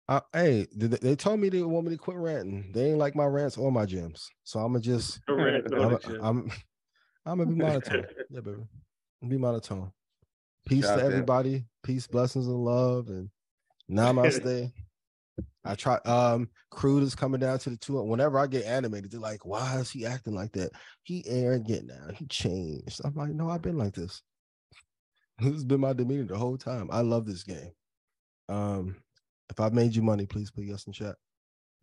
Uh, hey, they, they told me they want me to quit ranting. They ain't like my rants or my gems, so I'm gonna just Correct. I'm, I'm I'm gonna be monotone. Yeah, baby. Be monotone. Peace Shout to to him. everybody. Peace, blessings, and love. And namaste. I try. Um, Crude is coming down to the two. Whenever I get animated, they're like, "Why is he acting like that? He arrogant now. He changed." I'm like, "No, I've been like this. This has been my demeanor the whole time. I love this game. Um, if I've made you money, please put yes in chat.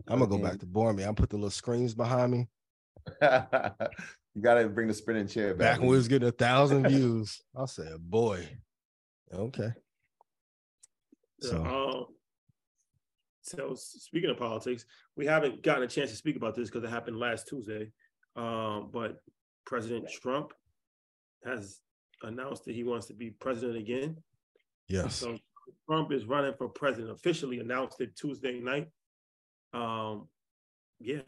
I'm gonna go back to boring me. I'm put the little screens behind me. you gotta bring the spinning chair back. Back when we was getting a thousand views, I said, "Boy, okay." So um, so speaking of politics, we haven't gotten a chance to speak about this because it happened last Tuesday. Um, but President Trump has announced that he wants to be president again. yes, So Trump is running for president. Officially announced it Tuesday night. Um, yeah,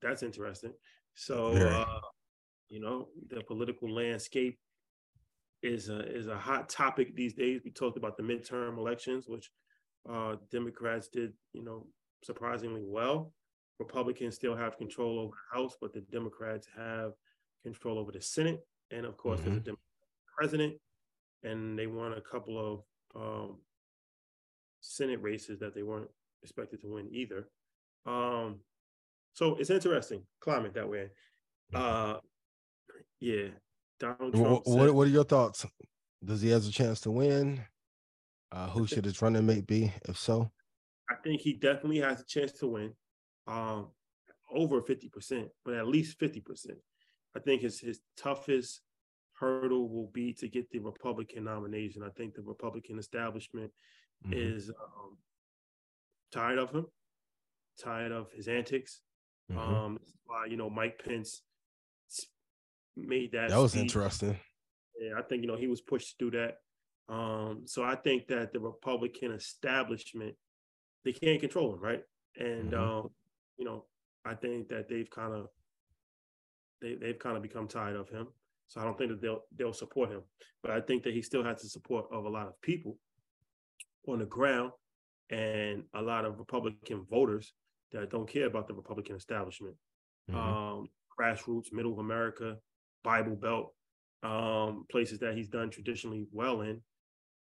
that's interesting. So uh, you know, the political landscape is a is a hot topic these days. We talked about the midterm elections, which uh, Democrats did, you know, surprisingly well. Republicans still have control over the House, but the Democrats have control over the Senate, and of course, there's a Mhm. Democratic president, and they won a couple of um, Senate races that they weren't expected to win either. Um, so it's interesting climate that way. Uh, yeah, Donald Trump. what, said- what are your thoughts? Does he has a chance to win? Uh, who should his running mate be? If so, I think he definitely has a chance to win, um, over fifty percent, but at least fifty percent. I think his his toughest hurdle will be to get the Republican nomination. I think the Republican establishment Mhm. is um, tired of him, tired of his antics. Mhm. Um, why you know Mike Pence made that. that was speech. interesting. Yeah, I think you know he was pushed to do that. Um, so I think that the Republican establishment they can't control him, right? And Mhm. um, you know, I think that they've kind of they they've kind of become tired of him. So I don't think that they'll they'll support him. But I think that he still has the support of a lot of people on the ground and a lot of Republican voters that don't care about the Republican establishment. Mhm. Um, grassroots, middle of America, Bible Belt, um, places that he's done traditionally well in,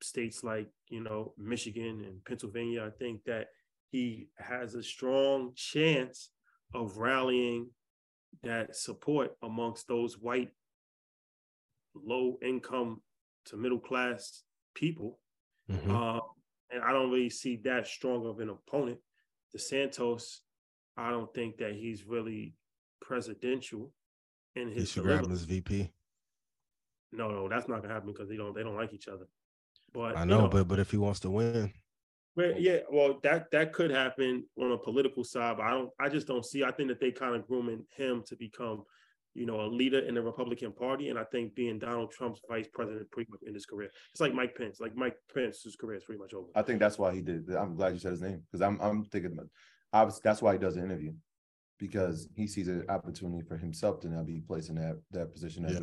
states like you know Michigan and Pennsylvania. I think that he has a strong chance of rallying that support amongst those white, low income to middle class people. Mhm. Um, and I don't really see that strong of an opponent. DeSantis, I don't think that he's really presidential in he his should grab him as VP. No, no, that's not gonna happen because they don't they don't like each other. But I you know, but but if he wants to win, Well, yeah, well, that that could happen on a political side, but I don't. I just don't see. I think that they kind of grooming him to become, you know, a leader in the Republican Party, and I think being Donald Trump's vice president pretty much in his career. It's like Mike Pence. Like Mike Pence's career is pretty much over. I think that's why he did. I'm glad you said his name because I'm I'm thinking obviously that's why he does the interview because he sees an opportunity for himself to now be placed in that that position as Yeah.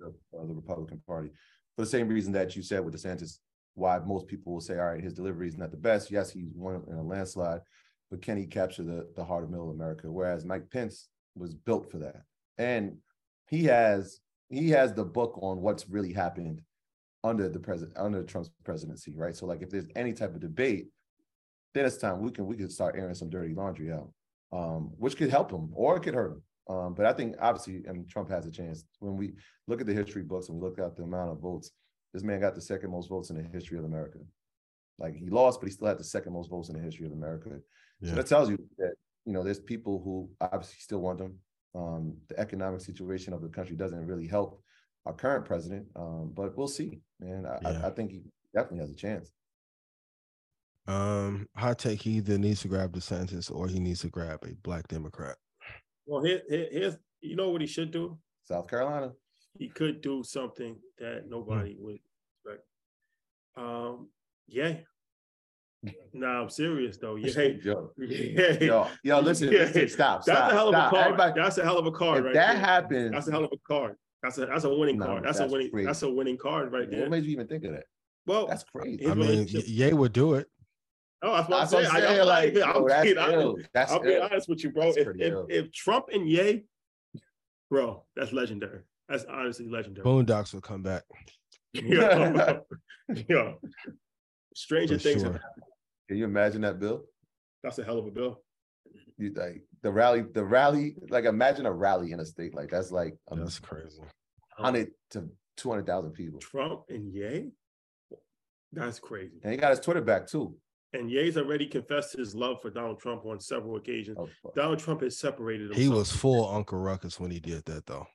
the, uh, the Republican Party for the same reason that you said with DeSantis. Why most people will say, all right, his delivery is not the best. Yes, he's won in a landslide, but can he capture the the heart of middle America? Whereas Mike Pence was built for that, and he has he has the book on what's really happened under the president under Trump's presidency, right? So like if there's any type of debate, then it's time we can we can start airing some dirty laundry out, um, which could help him or it could hurt him. Um, but I think obviously, I mean, Trump has a chance. When we look at the history books and we look at the amount of votes, this man got the second most votes in the history of America. Like he lost, but he still had the second most votes in the history of America. Yeah. So that tells you that you know there's people who obviously still want him. Um, the economic situation of the country doesn't really help our current president, um, but we'll see. Man, I, Yeah. I, I think he definitely has a chance. um, hot take: he either needs to grab DeSantis or he needs to grab a black Democrat. Well, here, here, here's you know what he should do. South Carolina. He could do something that nobody would expect. Um, yeah. Nah, I'm serious though. Yeah, Yo, yeah. yo, yo, listen, Yeah. listen, stop, That's stop, a hell of stop. a card. Everybody, that's a hell of a card, if right that there. happens, That's a hell of a card. That's a that's a winning No, card. That's, that's a winning. crazy. That's a winning card right there. what made you even think of that? well, That's crazy. I mean, relationship- Ye would do it. Oh, that's what I'm what saying. I'm I, saying. Like, like, I'm that's Ill. That's I'll be honest with you, bro. If, if, if Trump and Ye, bro, that's legendary. That's honestly legendary. Boondocks will come back. yo, yo. Stranger For things sure. have happened. Can you imagine that, Bill? That's a hell of a bill. You like the rally, the rally, like imagine a rally in a state like that's like a That's crazy. hundred to two hundred thousand people. Trump and Ye, that's crazy. And he got his Twitter back too. And Ye's already confessed his love for Donald Trump on several occasions. Oh. Donald Trump has separated He was full Uncle Ruckus when he did that, though.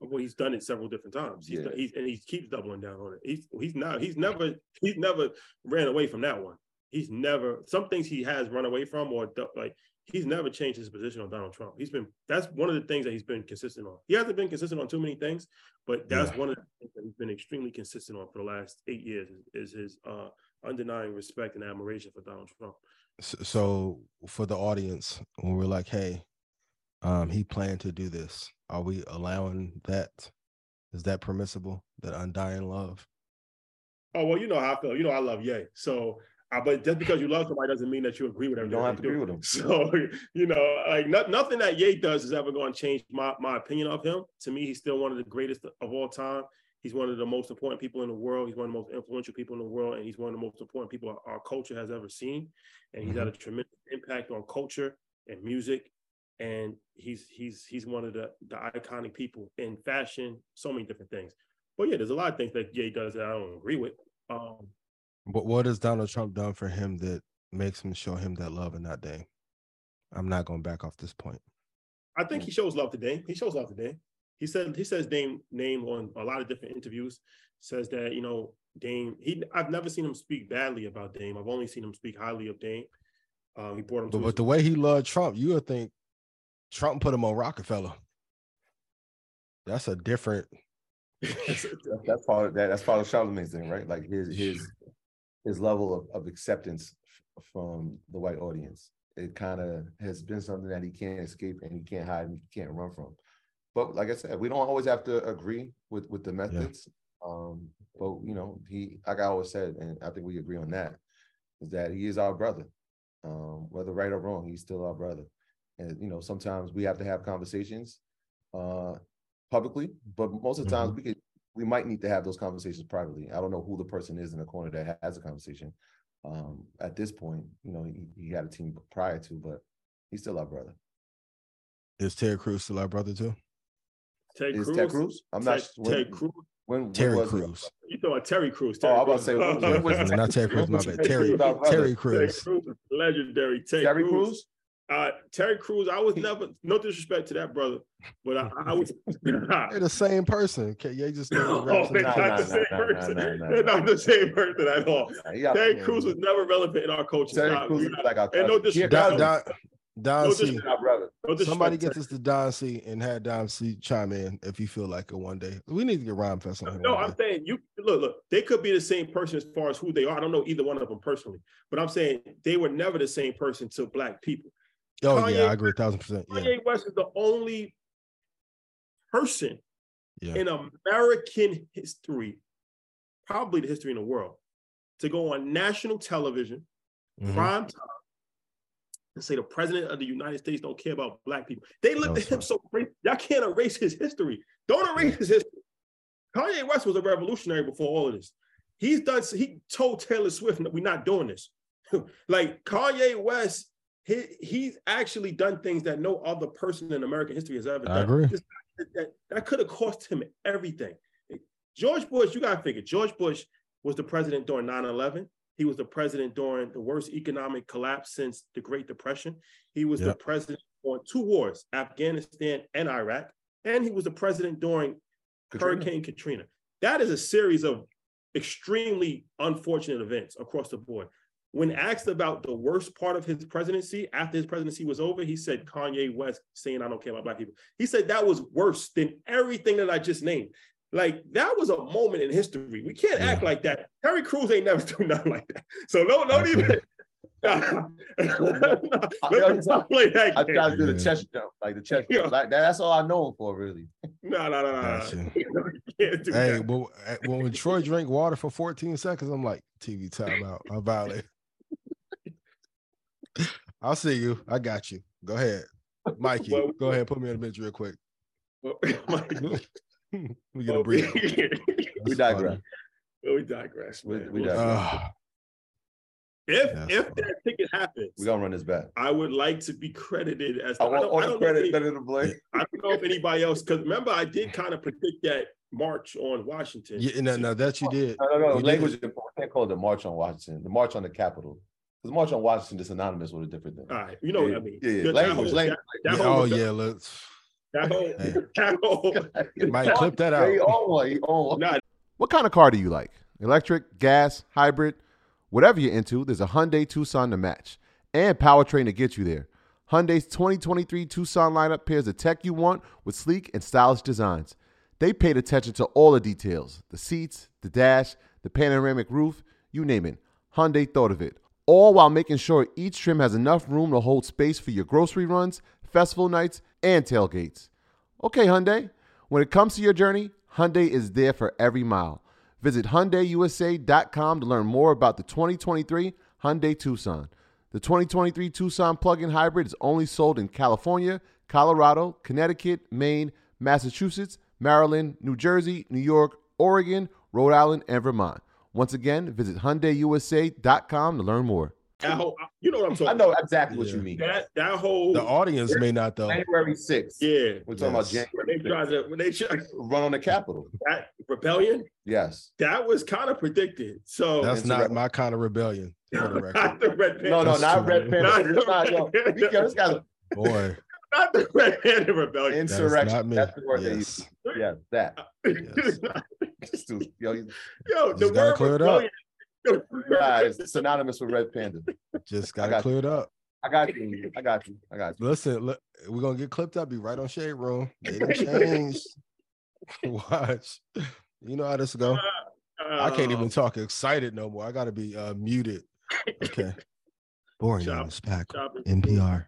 Well, he's done it several different times. He's, Yeah. he's and he keeps doubling down on it. He's he's not he's never he's never ran away from that one. He's never some things he has run away from or like he's never changed his position on Donald Trump. He's been that's one of the things that he's been consistent on. He hasn't been consistent on too many things, but that's Yeah. one of the things that he's been extremely consistent on for the last eight years is, is his uh undenying respect and admiration for Donald Trump. So, so for the audience, when we're like, "Hey, um, he planned to do this," are we allowing that? Is that permissible? That undying love? Oh well, you know how I feel. You know I love Ye. So, uh, but just because you love somebody doesn't mean that you agree with You everything. don't have to do. agree with him. So, you know, like no, nothing that Ye does is ever going to change my my opinion of him. To me, he's still one of the greatest of all time. He's one of the most important people in the world. He's one of the most influential people in the world, and he's one of the most important people our, our culture has ever seen. And he's had a tremendous impact on culture and music. And he's he's he's one of the the iconic people in fashion, so many different things. But yeah, there's a lot of things that Ye does that I don't agree with. Um, What What has Donald Trump done for him that makes him show him that love and not Dame? I'm not going back off this point. I think he shows love today. He shows love to Dame. He said he says Dame name on a lot of different interviews. Says that you know Dame. He I've never seen him speak badly about Dame. I've only seen him speak highly of Dame. Um, he brought him But, his- but the way he loved Trump, you would think Trump put him on Rockefeller. That's a different. That's, that's part of that. That's part of Charlemagne's thing, right? Like his his his level of, of acceptance from the white audience. It kind of has been something that he can't escape and he can't hide and he can't run from. But like I said, we don't always have to agree with with the methods. Um, but you know, he like I always said, and I think we agree on that. is that he is our brother. Um, whether right or wrong, he's still our brother. And you know, sometimes we have to have conversations uh publicly, but most of the times we could we might need to have those conversations privately. I don't know who the person is in the corner that has a conversation. Um, at this point, you know, he, he had a team prior to, but he's still our brother. Is Terry Crews still our brother too? Ted Is Cruz. Ted Cruz? I'm not Ted, when, Ted Cruz. when, when Terry was he? Crews. You talking about Terry Crews? Oh, I was about to say, when- when was Yeah, not Terry Crews, my bad. Terry Terry Crews, our brother. Terry Terry Crews. Crews, is legendary. Ted Terry Cruz. Crews? Uh, Terry Crews. I was never no disrespect to that brother, but I, I was. They're the same person. Okay, yeah, just Oh, they're and- Nah, not nah, the same nah, nah, person. nah, nah, They're nah. not the same person at all. He Terry Crews was never relevant in our culture. Terry Stop. Crews is not- like our and no cousin. He a disrespect. Don. Don, Don No C. disrespect. Our brother. No Somebody gets get this to Don C and have Don C chime in if you feel like it one day. We need to get Rhymefest on here. No, I'm day. saying you look, look, they could be the same person as far as who they are. I don't know either one of them personally, but I'm saying they were never the same person to black people. Oh Kanye- yeah, I agree, a thousand percent. Yeah, Kanye West is the only person yeah. in American history, probably the history in the world, to go on national television, Mhm. prime time, and say the president of the United States don't care about black people. They looked That's at him so crazy. Y'all can't erase his history. Don't erase his history. Kanye West was a revolutionary before all of this. He's done. He told Taylor Swift, that "We're not doing this." like Kanye West, he he's actually done things that no other person in American history has ever I done. agree. This- that, that could have cost him everything. George Bush, you got to figure, George Bush was the president during 9 11. He was the president during the worst economic collapse since the Great Depression. He was the president on two wars, Afghanistan and Iraq. And he was the president during Katrina. Hurricane Katrina. That is a series of extremely unfortunate events across the board. When asked about the worst part of his presidency after his presidency was over, he said Kanye West saying, I don't care about black people. He said that was worse than everything that I just named. Like that was a moment in history. We can't act like that. Terry Crews ain't never do nothing like that. So don't, don't even. Let's not play that I game. try to do the Yeah. chest jump, like the chest Yeah. jump. Like that, that's all I know him for, really. No, no, no, no. Gotcha. no. You can't do Hey, that. but uh, when, when Troy drank water for 14 seconds, I'm like, TV timeout. I violate. I'll see you. I got you. Go ahead. Mikey, Well- go ahead. Put me on the bench real quick. we get a breather. We That's digress. we digress. We- man. we We'll- digress. Ah, If That's if funny. that ticket happens, We're gonna run this back. I would like to be credited as. I I want don't, all I the don't credit any- better than blame. I don't know if anybody else, because remember, I did kind of predict that march on Washington. yeah, no, no, that you did. No, no, no. You. Language is important. Can't call it the March on Washington. The March on the Capitol. Because March on Washington is synonymous with a different thing. All right, you know what I mean. Yeah, yeah. Language, whole- language. That, that Yeah, oh yeah, let's that whole, Hey. that whole, Mike, clip that Yeah, he out. own one. He own one. nah, What kind of car do you like? Electric, gas, hybrid? Whatever you're into, there's a Hyundai Tucson to match and powertrain to get you there. Hyundai's 2023 Tucson lineup pairs the tech you want with sleek and stylish designs. They paid attention to all the details the seats, the dash, the panoramic roof, you name it. Hyundai thought of it. All while making sure each trim has enough room to hold space for your grocery runs, festival nights, and tailgates. Okay, Hyundai. When it comes to your journey, Hyundai is there for every mile. Visit HyundaiUSA.com to learn more about the 2023 Hyundai Tucson. The 2023 Tucson plug-in hybrid is only sold in California, Colorado, Connecticut, Maine, Massachusetts, Maryland, New Jersey, New York, Oregon, Rhode Island, and Vermont. Once again, visit HyundaiUSA.com to learn more. That whole, you know what I'm talking I know exactly what Yeah. you mean. That that whole, The audience may not though. January 6th. yeah. We're talking about Yes. When they January tried to, when they tried 6th. Run on the Capitol. that rebellion, Yes. that was kind of predicted. So That's not my kind of rebellion. For the not the red No, no, That's not Red many. Panther. It's not, yo, be careful, this guy's Boy, not the red handed rebellion. that's insurrection. not me. That's the word they Yes. use. Yeah, that. Yes. Dude, Yo, you- Yo, the gotta word clear it up. rebellion. Nah, it's synonymous with Red Panda. Just gotta got clear it up. I got you. I got you. I got you. Listen, look, we're gonna get clipped up. Be right on Shade Room. They done changed. Watch. You know how this go. I can't Uh, even talk excited no more. I gotta be uh, muted. Okay. Boring Chop- news back. NPR.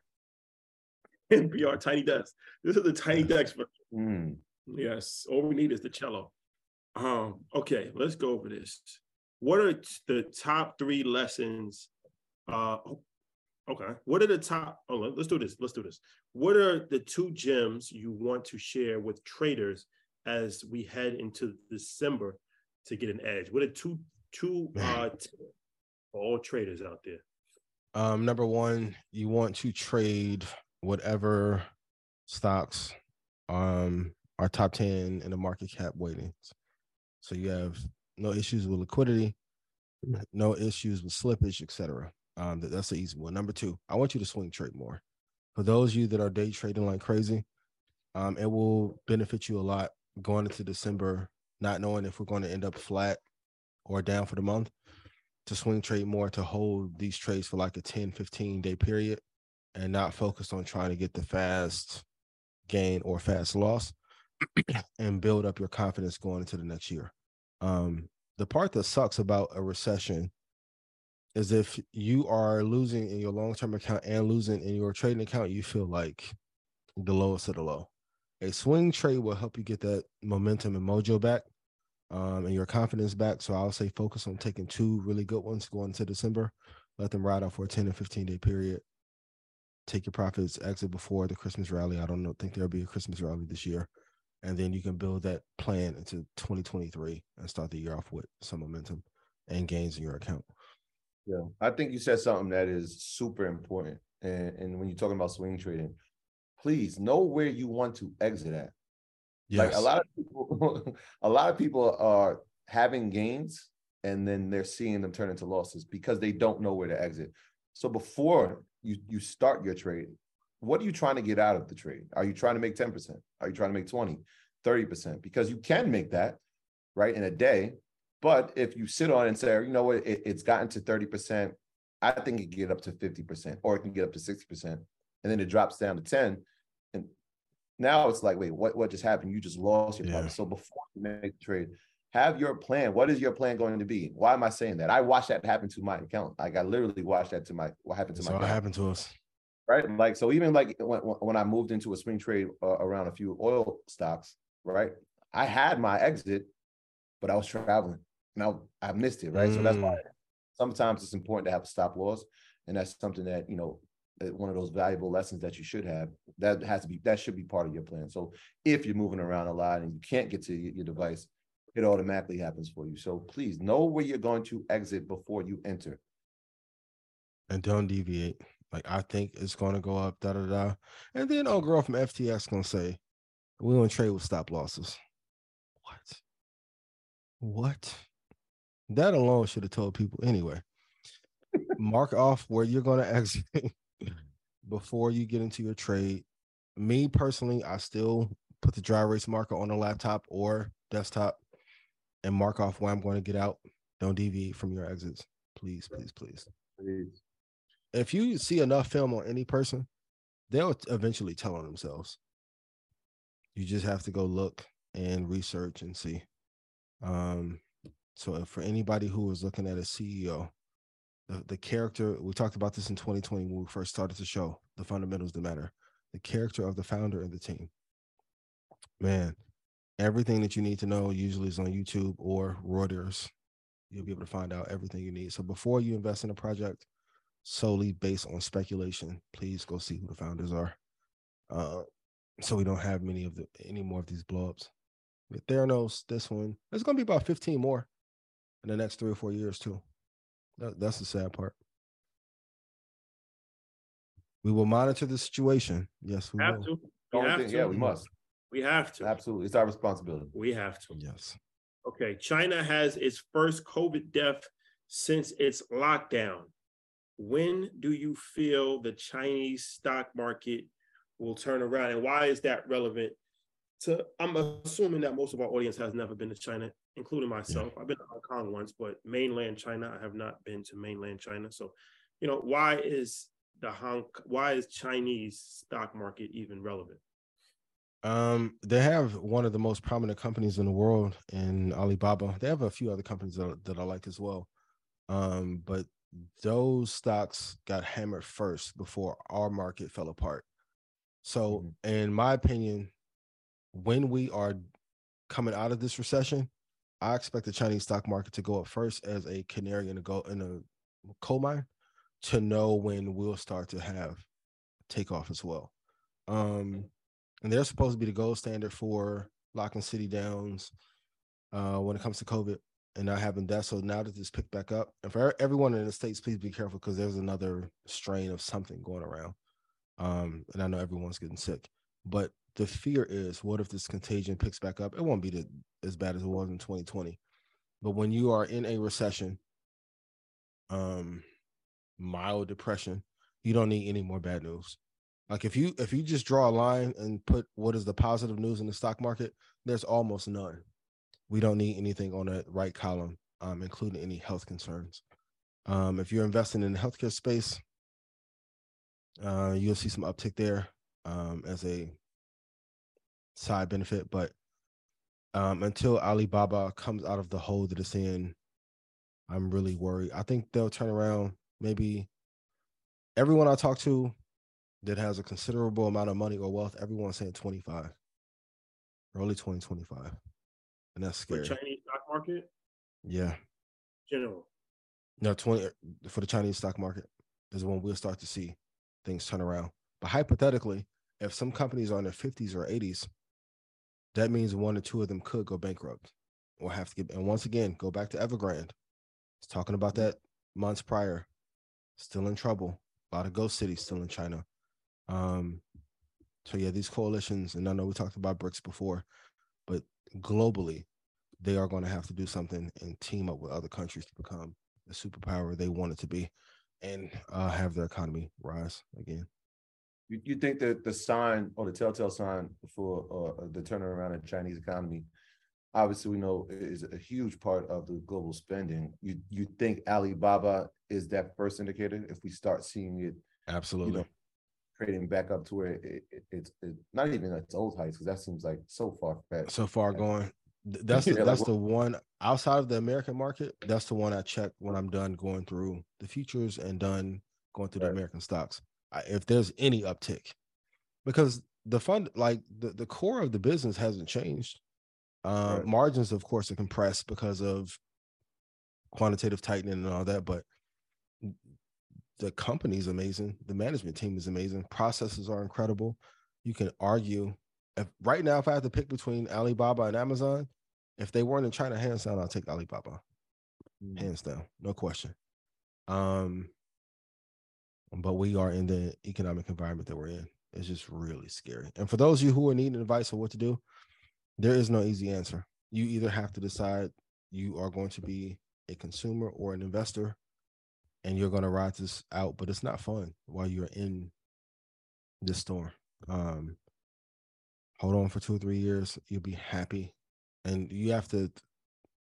NPR Tiny Desk. This is the Tiny Desk. Mm. Yes, all we need is the cello. Um, okay, let's go over this. What are the top three lessons Uh, okay. What are the top? Oh, let's do this. Let's do this. What are the two gems you want to share with traders as we head into December to get an edge? What are two two uh for all traders out there? Um, number one, you want to trade whatever stocks um are top 10 in the market cap weightings. So you have no issues with liquidity, no issues with slippage, etc. Um, that, that's the easy one. Number two, I want you to swing trade more. For those of you that are day trading like crazy, um, it will benefit you a lot going into December, not knowing if we're going to end up flat or down for the month to swing trade more to hold these trades for like a 10, 15 day period and not focus on trying to get the fast gain or fast loss and build up your confidence going into the next year. Um, the part that sucks about a recession is if you are losing in your long term account and losing in your trading account, you feel like the lowest of the low. A swing trade will help you get that momentum and mojo back um, and your confidence back. So I'll say focus on taking two really good ones going into December. Let them ride out for a 10 and 15 day period. Take your profits, exit before the Christmas rally. I don't know, think there'll be a Christmas rally this year. And then you can build that plan into 2023 and start the year off with some momentum and gains in your account. Yeah, I think you said something that is super important. And, and when you're talking about swing trading, please know where you want to exit at. Yes. Like a lot of people, a lot of people are having gains and then they're seeing them turn into losses because they don't know where to exit. So before you you start your trade, what are you trying to get out of the trade? Are you trying to make 10%? Are you trying to make 20, 30%? Because you can make that right in a day. But if you sit on and say, you know what, it, it's gotten to 30%, I think it can get up to 50% or it can get up to 60%. And then it drops down to 10. And now it's like, wait, what, what just happened? You just lost your yeah. So before you make the trade, have your plan. What is your plan going to be? Why am I saying that? I watched that happen to my account. Like I literally watched that to my what happened to That's my. What happened to us? Right, like so. Even like when when I moved into a swing trade uh, around a few oil stocks, right? I had my exit, but I was traveling and I I missed it. Right, mm. so that's why mm. sometimes it's important to have a stop loss, and that's something that you know one of those valuable lessons that you should have that has to be that should be part of your plan so if you're moving around a lot and you can't get to your device it automatically happens for you so please know where you're going to exit before you enter and don't deviate like i think it's going to go up da da da and then old girl from ftx gonna say we don't trade with stop losses what what that alone should have told people anyway mark off where you're going to exit before you get into your trade. Me personally, I still put the dry erase marker on the laptop or desktop and mark off where I'm going to get out. Don't deviate from your exits. Please, please, please. Please. If you see enough film on any person, they'll eventually tell on themselves. You just have to go look and research and see. Um, so for anybody who is looking at a CEO, the, the character we talked about this in 2020 when we first started the show the fundamentals that matter the character of the founder and the team man everything that you need to know usually is on youtube or reuters you'll be able to find out everything you need so before you invest in a project solely based on speculation please go see who the founders are uh, so we don't have many of the any more of these blowups with theranos this one there's going to be about 15 more in the next three or four years too that, that's the sad part. We will monitor the situation. Yes, we have will. to. We have to. Yeah, we must. We have to. Absolutely. It's our responsibility. We have to. Yes. Okay. China has its first COVID death since its lockdown. When do you feel the Chinese stock market will turn around? And why is that relevant to I'm assuming that most of our audience has never been to China, including myself. I've been to Hong Kong once, but mainland China, I have not been to mainland China. So, you know, why is the Hong why is Chinese stock market even relevant? Um, they have one of the most prominent companies in the world in Alibaba. They have a few other companies that, that I like as well. Um, but those stocks got hammered first before our market fell apart. So, mm-hmm. in my opinion, when we are coming out of this recession, I expect the Chinese stock market to go up first as a canary in a go in a coal mine, to know when we'll start to have takeoff as well. Um, and they're supposed to be the gold standard for locking city downs uh, when it comes to COVID and not having deaths. So now that this picked back up, and for everyone in the states, please be careful because there's another strain of something going around. Um, and I know everyone's getting sick, but the fear is, what if this contagion picks back up? It won't be the, as bad as it was in 2020, but when you are in a recession, um, mild depression, you don't need any more bad news. Like if you if you just draw a line and put what is the positive news in the stock market, there's almost none. We don't need anything on the right column, um, including any health concerns. Um, if you're investing in the healthcare space, uh, you'll see some uptick there um, as a side benefit. But um, until Alibaba comes out of the hole that it's in, I'm really worried. I think they'll turn around. Maybe everyone I talk to that has a considerable amount of money or wealth, everyone's saying 25, early 2025. And that's scary. For Chinese stock market? Yeah. General. No, 20 for the Chinese stock market is when we'll start to see things turn around. But hypothetically, if some companies are in their 50s or 80s, that means one or two of them could go bankrupt or have to get. And once again, go back to Evergrande. It's talking about that months prior. Still in trouble. A lot of ghost cities still in China. Um, so yeah, these coalitions, and I know we talked about BRICS before, globally, they are going to have to do something and team up with other countries to become the superpower they want it to be, and uh, have their economy rise again. You, you think that the sign or the telltale sign for uh, the turnaround in the Chinese economy, obviously we know is a huge part of the global spending. You you think Alibaba is that first indicator if we start seeing it? Absolutely. You know, trading back up to where it, it, it's it, not even at its old heights because that seems like so far fetched. So far going. That's the, that's the one outside of the American market. That's the one I check when I'm done going through the futures and done going through right. the American stocks. I, if there's any uptick, because the fund like the, the core of the business hasn't changed. Um, right. Margins, of course, are compressed because of quantitative tightening and all that, but the company is amazing. The management team is amazing. Processes are incredible. You can argue. If right now, if I had to pick between Alibaba and Amazon, if they weren't in China, hands down, I'll take Alibaba. Mm. Hands down, no question. Um, but we are in the economic environment that we're in. It's just really scary. And for those of you who are needing advice on what to do, there is no easy answer. You either have to decide you are going to be a consumer or an investor and you're gonna ride this out, but it's not fun while you're in this storm. Um, hold on for two or three years, you'll be happy, and you have to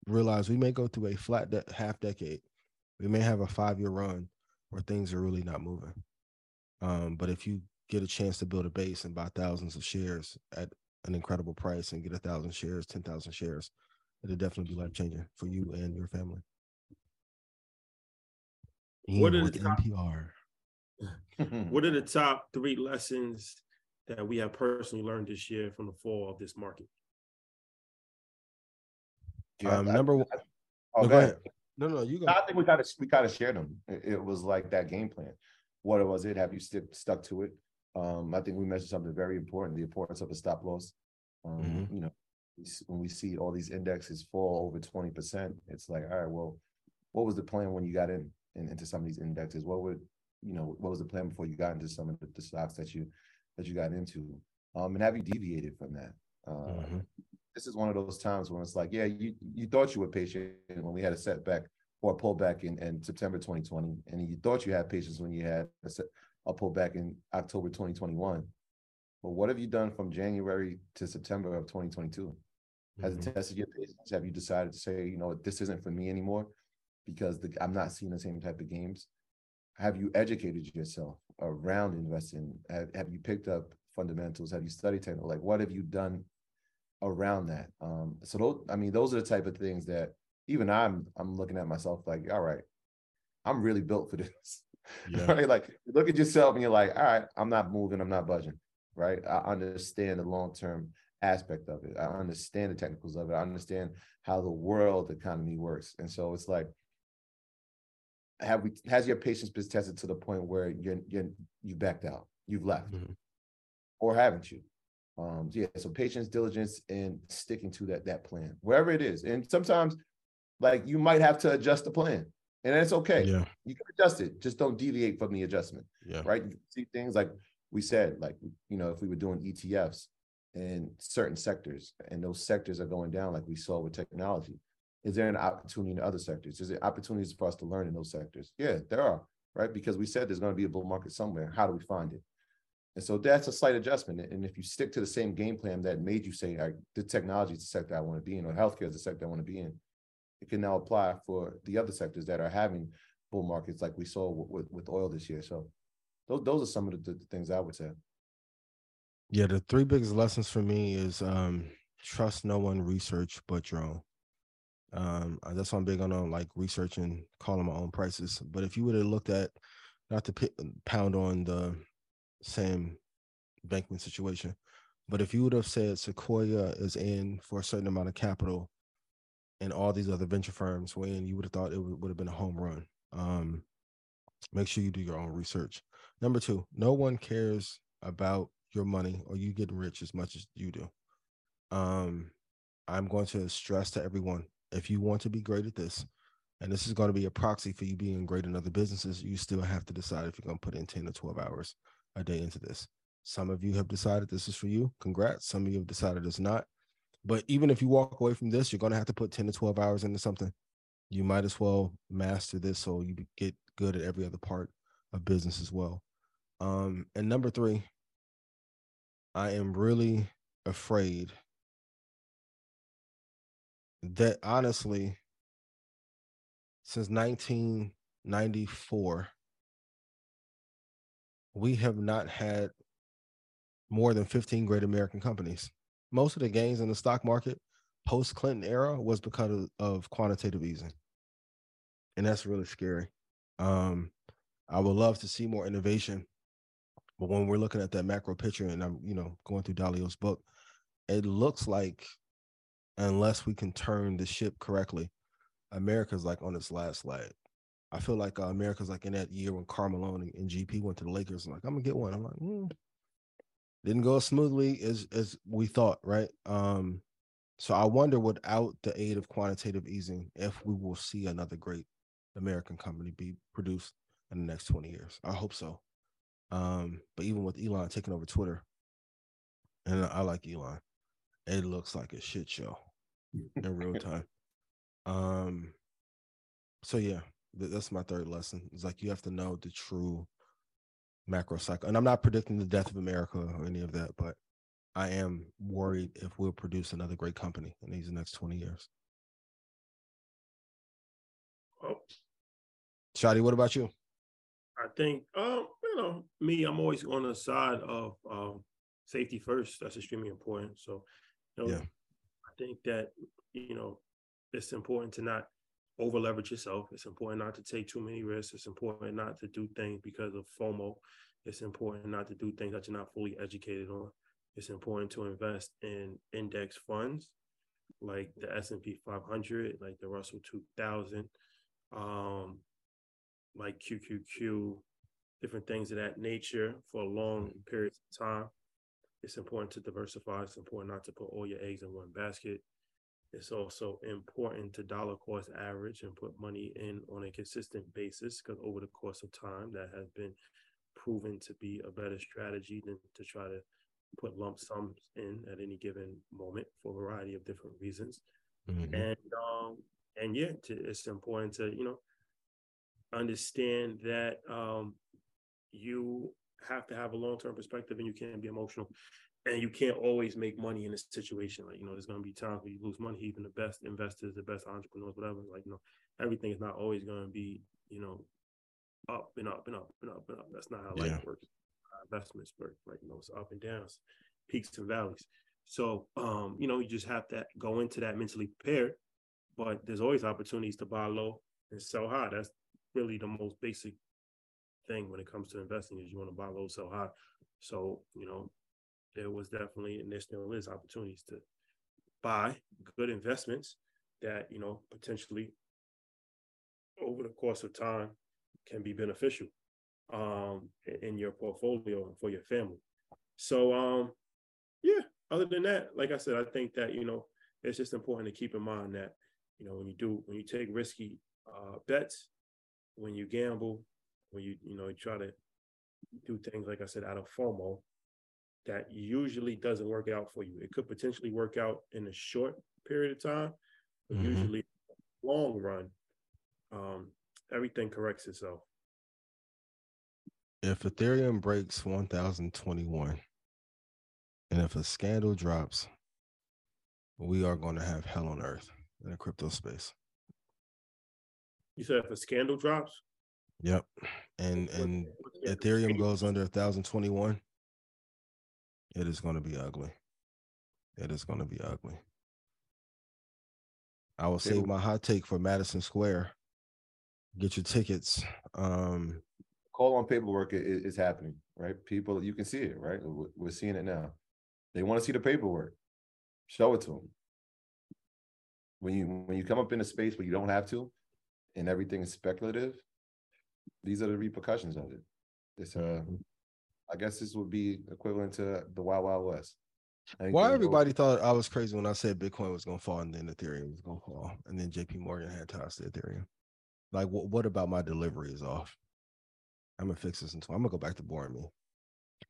realize we may go through a flat de- half decade. We may have a five year run where things are really not moving. Um, but if you get a chance to build a base and buy thousands of shares at an incredible price and get a thousand shares, ten thousand shares, it'll definitely be life changing for you and your family what are the top, NPR. what are the top three lessons that we have personally learned this year from the fall of this market? Yeah, um, number one. Oh, no, go ahead. No, no, you go. I think we kind of we kind of shared them. It, it, was like that game plan. What was it? Have you st- stuck to it? Um, I think we mentioned something very important: the importance of a stop loss. Um, mm-hmm. You know, when we see all these indexes fall over twenty percent, it's like, all right, well, what was the plan when you got in? In, into some of these indexes? What would you know? What was the plan before you got into some of the, the stocks that you that you got into? Um, and have you deviated from that? Uh, mm-hmm. This is one of those times when it's like, yeah, you you thought you were patient when we had a setback or a pullback in, in September 2020, and you thought you had patience when you had a, set, a pullback in October 2021. But what have you done from January to September of 2022? Has mm-hmm. it tested your patience? Have you decided to say, you know, this isn't for me anymore? Because the, I'm not seeing the same type of games. Have you educated yourself around investing? Have, have you picked up fundamentals? Have you studied technical? Like, what have you done around that? Um, so, those, I mean, those are the type of things that even I'm I'm looking at myself like, all right, I'm really built for this. Yeah. right? Like, look at yourself and you're like, all right, I'm not moving, I'm not budging. Right? I understand the long term aspect of it. I understand the technicals of it. I understand how the world economy works. And so it's like have we has your patience been tested to the point where you're you're you backed out, you've left, Mhm. or haven't you? Um, yeah, so patience, diligence, and sticking to that that plan, wherever it is. And sometimes, like you might have to adjust the plan, and that's okay. Yeah. You can adjust it, just don't deviate from the adjustment Yeah. right? You see things like we said, like you know, if we were doing ETFs in certain sectors, and those sectors are going down, like we saw with technology, is there an opportunity in other sectors? Is there opportunities for us to learn in those sectors? Yeah, there are, right? Because we said there's going to be a bull market somewhere. How do we find it? And so that's a slight adjustment. And if you stick to the same game plan that made you say, "I- the technology is the sector I want to be in, or healthcare is the sector I want to be in, it can now apply for the other sectors that are having bull markets like we saw with, with, with oil this year. So those those are some of the, the things I would say. Yeah, the three biggest lessons for me is um trust no one, research but your own. Um, uh, that's why I'm big on uh, like researching, calling my own prices. But if you would have looked at, not to pi- pound on the same Bankman situation, but if you would have said Sequoia is in for a certain amount of capital, and all these other venture firms were in, you would have thought it would, would have been a home run. Um, make sure you do your own research. Number two, no one cares about your money or you getting rich as much as you do. Um, I'm going to stress to everyone if you want to be great at this, and this is going to be a proxy for you being great in other businesses, you still have to decide if you're going to put in 10 or 12 hours a day into this. Some of you have decided this is for you. Congrats. Some of you have decided it's not. But even if you walk away from this, you're going to have to put 10 to 12 hours into something. You might as well master this so you get good at every other part of business as well. Um, and number three, I am really afraid that honestly, since 1994, we have not had more than 15 great American companies. Most of the gains in the stock market post Clinton era was because of, of quantitative easing. And that's really scary. Um, I would love to see more innovation. But when we're looking at that macro picture and I'm, you know, going through Dalio's book, it looks like unless we can turn the ship correctly, America's like on its last leg. I feel like uh, America's like in that year when Carmelo and, GP went to the Lakers. I'm like, I'm gonna get one. I'm like, mm. didn't go as smoothly as as we thought, right? Um, so I wonder, without the aid of quantitative easing, if we will see another great American company be produced in the next 20 years. I hope so. Um, but even with Elon taking over Twitter, and I like Elon, it looks like a shit show in real time. Um, so yeah, th- that's my third lesson. It's like you have to know the true macro cycle. And I'm not predicting the death of America or any of that, but I am worried if we'll produce another great company in these next 20 years. Oh, Shadi, what about you? I think, um, you know, me, I'm always on the side of um, safety first. That's extremely important. So, you know, Yeah. I think that you know it's important to not over leverage yourself. It's important not to take too many risks. It's important not to do things because of FOMO. It's important not to do things that you're not fully educated on. It's important to invest in index funds like the S&P 500, like the Russell 2000, um, like QQQ, different things of that nature for long periods of time. It's important to diversify. It's important not to put all your eggs in one basket. It's also important to dollar cost average and put money in on a consistent basis because over the course of time, that has been proven to be a better strategy than to try to put lump sums in at any given moment for a variety of different reasons. Mhm. And um, and yeah, to, it's important to you know understand that um, you have to have a long term perspective and you can't be emotional and you can't always make money in a situation. Like, you know, there's going to be times where you lose money. Even the best investors, the best entrepreneurs, whatever, like, you know, everything is not always going to be, you know, up and up and up and up and up. That's not how Yeah. life works. How investments work, like, you know, it's up and downs, peaks and valleys. So, um, you know, you just have to go into that mentally prepared. But there's always opportunities to buy low and sell high. That's really the most basic thing when it comes to investing is you want to buy low, sell high. So, you know, there was definitely and there still is opportunities to buy good investments that, you know, potentially over the course of time can be beneficial um, in your portfolio and for your family. So, um, yeah, other than that, like I said, I think that, you know, it's just important to keep in mind that, you know, when you do, when you take risky uh, bets, when you gamble, when you, you know, you try to do things, like I said, out of FOMO, that usually doesn't work out for you. It could potentially work out in a short period of time, but mm-hmm. usually long run, um, everything corrects itself. If Ethereum breaks 1021 and if a scandal drops, we are going to have hell on earth in the crypto space. You said if a scandal drops? Yep. And and Ethereum goes under 1021, it is going to be ugly. It is going to be ugly. I will save my hot take for Madison Square. Get your tickets. Um, Call on paperwork is, is happening, right? People, you can see it, right? We're seeing it now. They want to see the paperwork. Show it to them. When you when you come up in a space where you don't have to, and everything is speculative, these are the repercussions of it. It's uh, mm-hmm. I guess this would be equivalent to the Wild Wild West. Why everybody thought I was crazy when I said Bitcoin was going to fall and then Ethereum was going to fall, and then J.P. Morgan had ties to Ethereum. Like, what, what about my delivery is off? I'm gonna fix this until I'm gonna go back to boring me.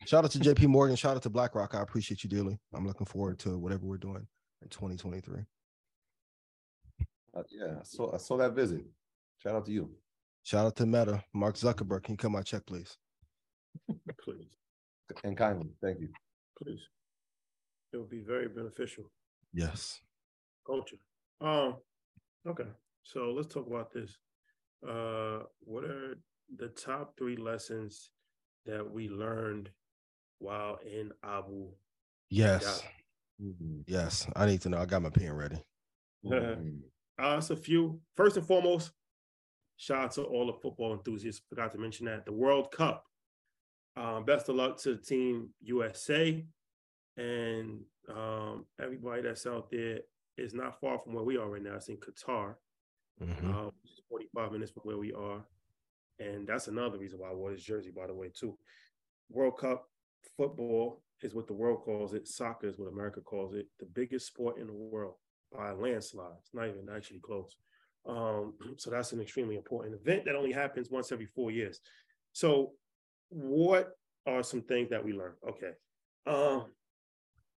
Shout out to JP Morgan. Shout out to BlackRock. I appreciate you dearly. I'm looking forward to whatever we're doing in 2023. Uh, yeah, so I saw that visit. Shout out to you. Shout out to Meta. Mark Zuckerberg. Can you come my check, please? please. And kindly. Thank you. Please. It would be very beneficial. Yes. Culture. Um, okay. So let's talk about this. Uh what are the top three lessons that we learned while in Abu. Yes. Mm-hmm. Yes. I need to know. I got my pen ready. uh, it's a few. First and foremost, shout out to all the football enthusiasts. Forgot to mention that the World Cup. Um, best of luck to Team USA and um, everybody that's out there is not far from where we are right now. It's in Qatar, mm-hmm. uh, 45 minutes from where we are. And that's another reason why I wore this jersey, by the way, too. World Cup football is what the world calls it. Soccer is what America calls it. The biggest sport in the world by a landslide. It's not even actually close. Um, so that's an extremely important event that only happens once every four years. So, what are some things that we learn? Okay. Um,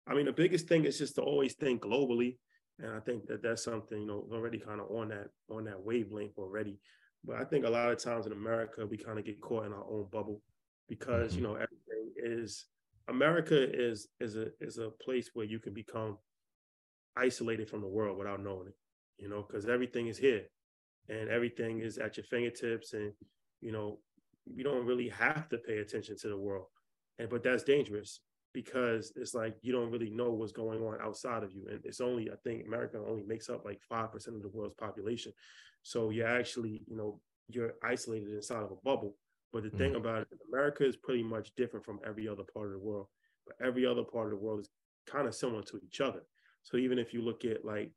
I mean, the biggest thing is just to always think globally, and I think that that's something you know already kind of on that on that wavelength already. But I think a lot of times in America, we kind of get caught in our own bubble because, mm-hmm. you know, everything is America is is a is a place where you can become isolated from the world without knowing it, you know, because everything is here and everything is at your fingertips and you know, you don't really have to pay attention to the world. And but that's dangerous because it's like you don't really know what's going on outside of you. And it's only, I think America only makes up like 5% of the world's population. So you're actually, you know, you're isolated inside of a bubble. But the mm-hmm. thing about it, America is pretty much different from every other part of the world. But every other part of the world is kind of similar to each other. So even if you look at like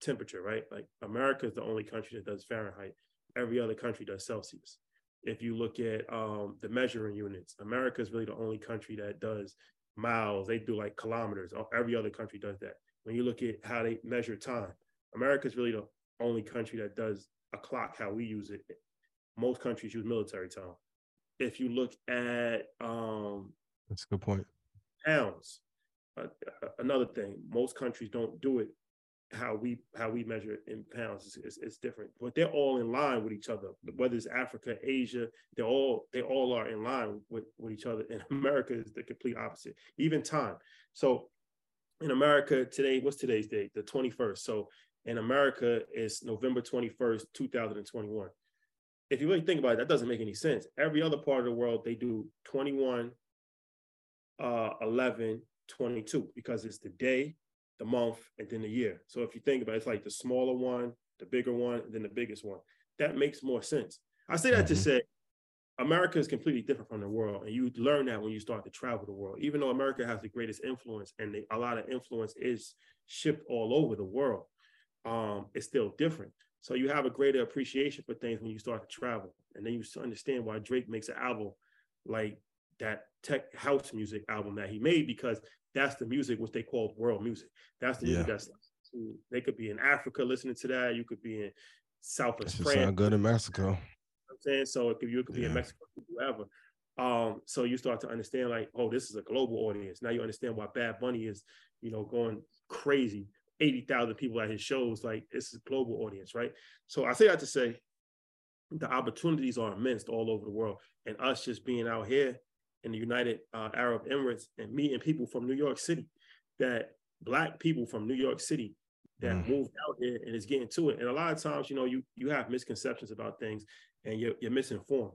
temperature, right? Like America is the only country that does Fahrenheit. Every other country does Celsius. If you look at um, the measuring units, America is really the only country that does miles. They do like kilometers. Every other country does that. When you look at how they measure time, America is really the only country that does a clock how we use it. Most countries use military time. If you look at um, that's a good point. Pounds, uh, another thing. Most countries don't do it how we how we measure it in pounds is, is, is, different but they're all in line with each other. Whether it's africa asia they're all they all are in line with with each other. And america is the complete opposite even time. So in america today what's today's date? The 21st so in america it's november 21st 2021 if you really think about it that doesn't make any sense. Every other part of the world they do 21 uh 11 22 because it's the day the month, and then the year. So if you think about it, it's like the smaller one, the bigger one, then the biggest one. That makes more sense. I say that mm-hmm. to say America is completely different from the world. And you learn that when you start to travel the world. Even though America has the greatest influence and the, a lot of influence is shipped all over the world, um, it's still different. So you have a greater appreciation for things when you start to travel, and then you understand why Drake makes an album like that tech house music album that he made because that's the music which they call world music. That's the music Yeah. that's they could be in Africa listening to that. You could be in South of France. sound good in Mexico. You know I'm saying so. It could, you could be in Mexico, wherever. Um, so you start to understand like, oh, this is a global audience. Now you understand why Bad Bunny is, you know, going crazy. Eighty thousand people at his shows. Like this is a global audience, right? So I say that to say, the opportunities are immense all over the world, and us just being out here in the United uh, Arab Emirates and meeting people from New York City, that black people from New York City that Mm. moved out here and is getting to it. And a lot of times, you know, you you have misconceptions about things and you're you're misinformed.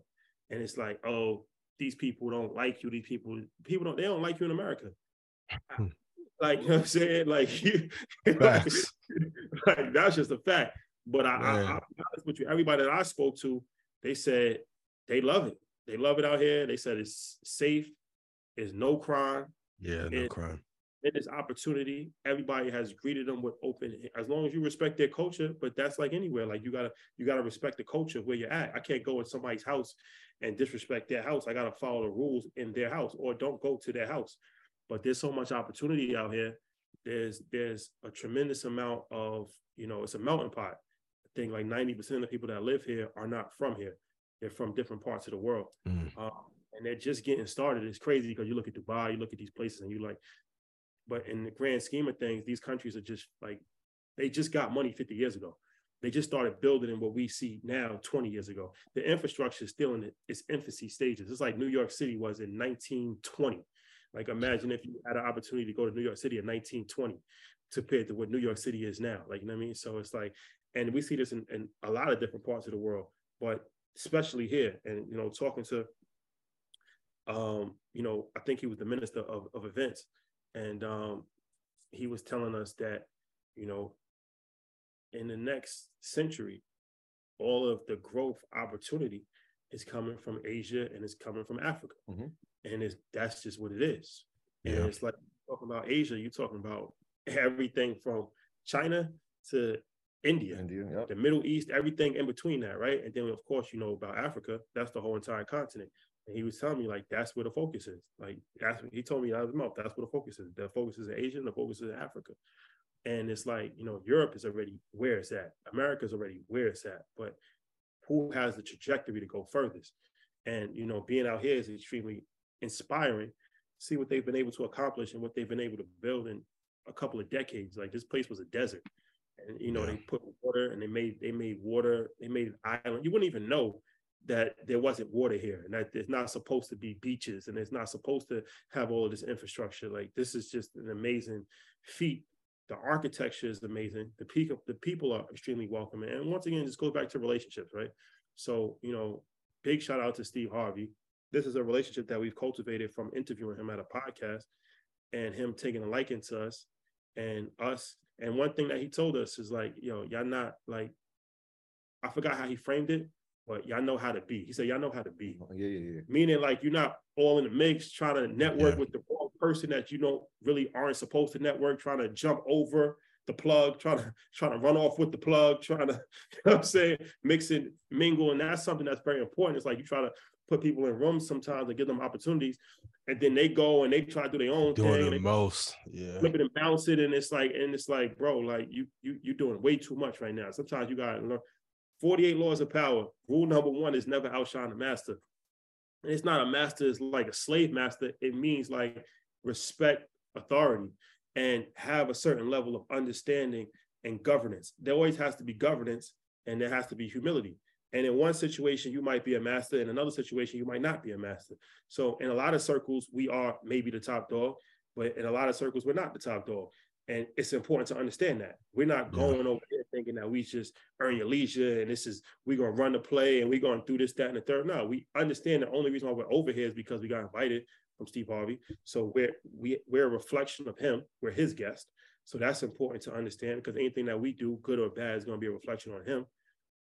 And it's like, oh, these people don't like you. These people, people don't, they don't like you in America. Hmm. like, you know what I'm saying? Like, you, like that's just a fact. But I, I, Man. I'll be honest with you, everybody that I spoke to, they said they love it. They love it out here. They said it's safe, there's no crime, Yeah, no crime. it is opportunity. Everybody has greeted them with open, as long as you respect their culture. But that's like anywhere. Like you gotta, you gotta respect the culture where you're at. I can't go in somebody's house and disrespect their house. I gotta follow the rules in their house, or don't go to their house. But there's so much opportunity out here. There's there's a tremendous amount of, you know, it's a melting pot. I think like 90% of the people that live here are not from here. They're from different parts of the world. Mm. Um, and they're just getting started. It's crazy because you look at Dubai, you look at these places, and you like, but in the grand scheme of things, these countries are just like they just got money 50 years ago. They just started building in what we see now 20 years ago. The infrastructure is still in its infancy stages. It's like New York City was in 1920. Like imagine if you had an opportunity to go to New York City in 1920 compared to what New York City is now. Like, you know what I mean? So it's like, and we see this in, in a lot of different parts of the world, but especially here. And you know, talking to um, you know, I think he was the minister of, of events. And um, he was telling us that, you know, in the next century, all of the growth opportunity is coming from Asia and it's coming from Africa. Mhm. And it's that's just what it is. And Yeah. it's like talking about Asia, you're talking about everything from China to India India, yep. the Middle East, everything in between that, right? And then of course, you know about Africa. That's the whole entire continent. And he was telling me like that's where the focus is. Like that's he told me out of his mouth. That's where the focus is. The focus is in Asia, and the focus is in Africa. And it's like you know Europe is already where it's at. America's already where it's at. But who has the trajectory to go furthest? And you know, being out here is extremely inspiring. See what they've been able to accomplish and what they've been able to build in a couple of decades. Like this place was a desert and you know Yeah. they put water and they made they made water they made an island. You wouldn't even know that there wasn't water here and that there's not supposed to be beaches and it's not supposed to have all of this infrastructure. Like this is just an amazing feat. The architecture is amazing. The people the people are extremely welcoming. And once again just goes back to relationships right? So you know big shout out to steve harvey. This is a relationship that we've cultivated from interviewing him at a podcast and him taking a liking to us and us. And one thing that he told us is like, yo, y'all not like, I forgot how he framed it, but y'all know how to be. He said, y'all know how to be. Oh, yeah, yeah, yeah. Meaning like you're not all in the mix, trying to network Yeah. with the wrong person that you don't really aren't supposed to network, trying to jump over the plug, trying to trying to run off with the plug, trying to, you know what I'm saying, mix and mingle. And that's something that's very important. It's like you try to put people in rooms sometimes and give them opportunities, and then they go and they try to do their own Doing thing. the most. Yeah. flip it and bounce it, and it's like, and it's like, bro, like you you you're doing way too much right now. Sometimes you gotta learn. 48 laws of power. Rule number one is never outshine the master. And it's not a master, it's like a slave master. It means like respect authority and have a certain level of understanding and governance. There always has to be governance and there has to be humility. And in one situation, you might be a master. In another situation, you might not be a master. So in a lot of circles, we are maybe the top dog, but in a lot of circles, we're not the top dog. And it's important to understand that we're not going over here thinking that we just earn your leisure and this is we're gonna run the play and we're gonna do this, that, and the third. No, we understand the only reason why we're over here is because we got invited from Steve Harvey. So we're we we're a reflection of him. We're his guest. So that's important to understand because anything that we do, good or bad, is gonna be a reflection on him.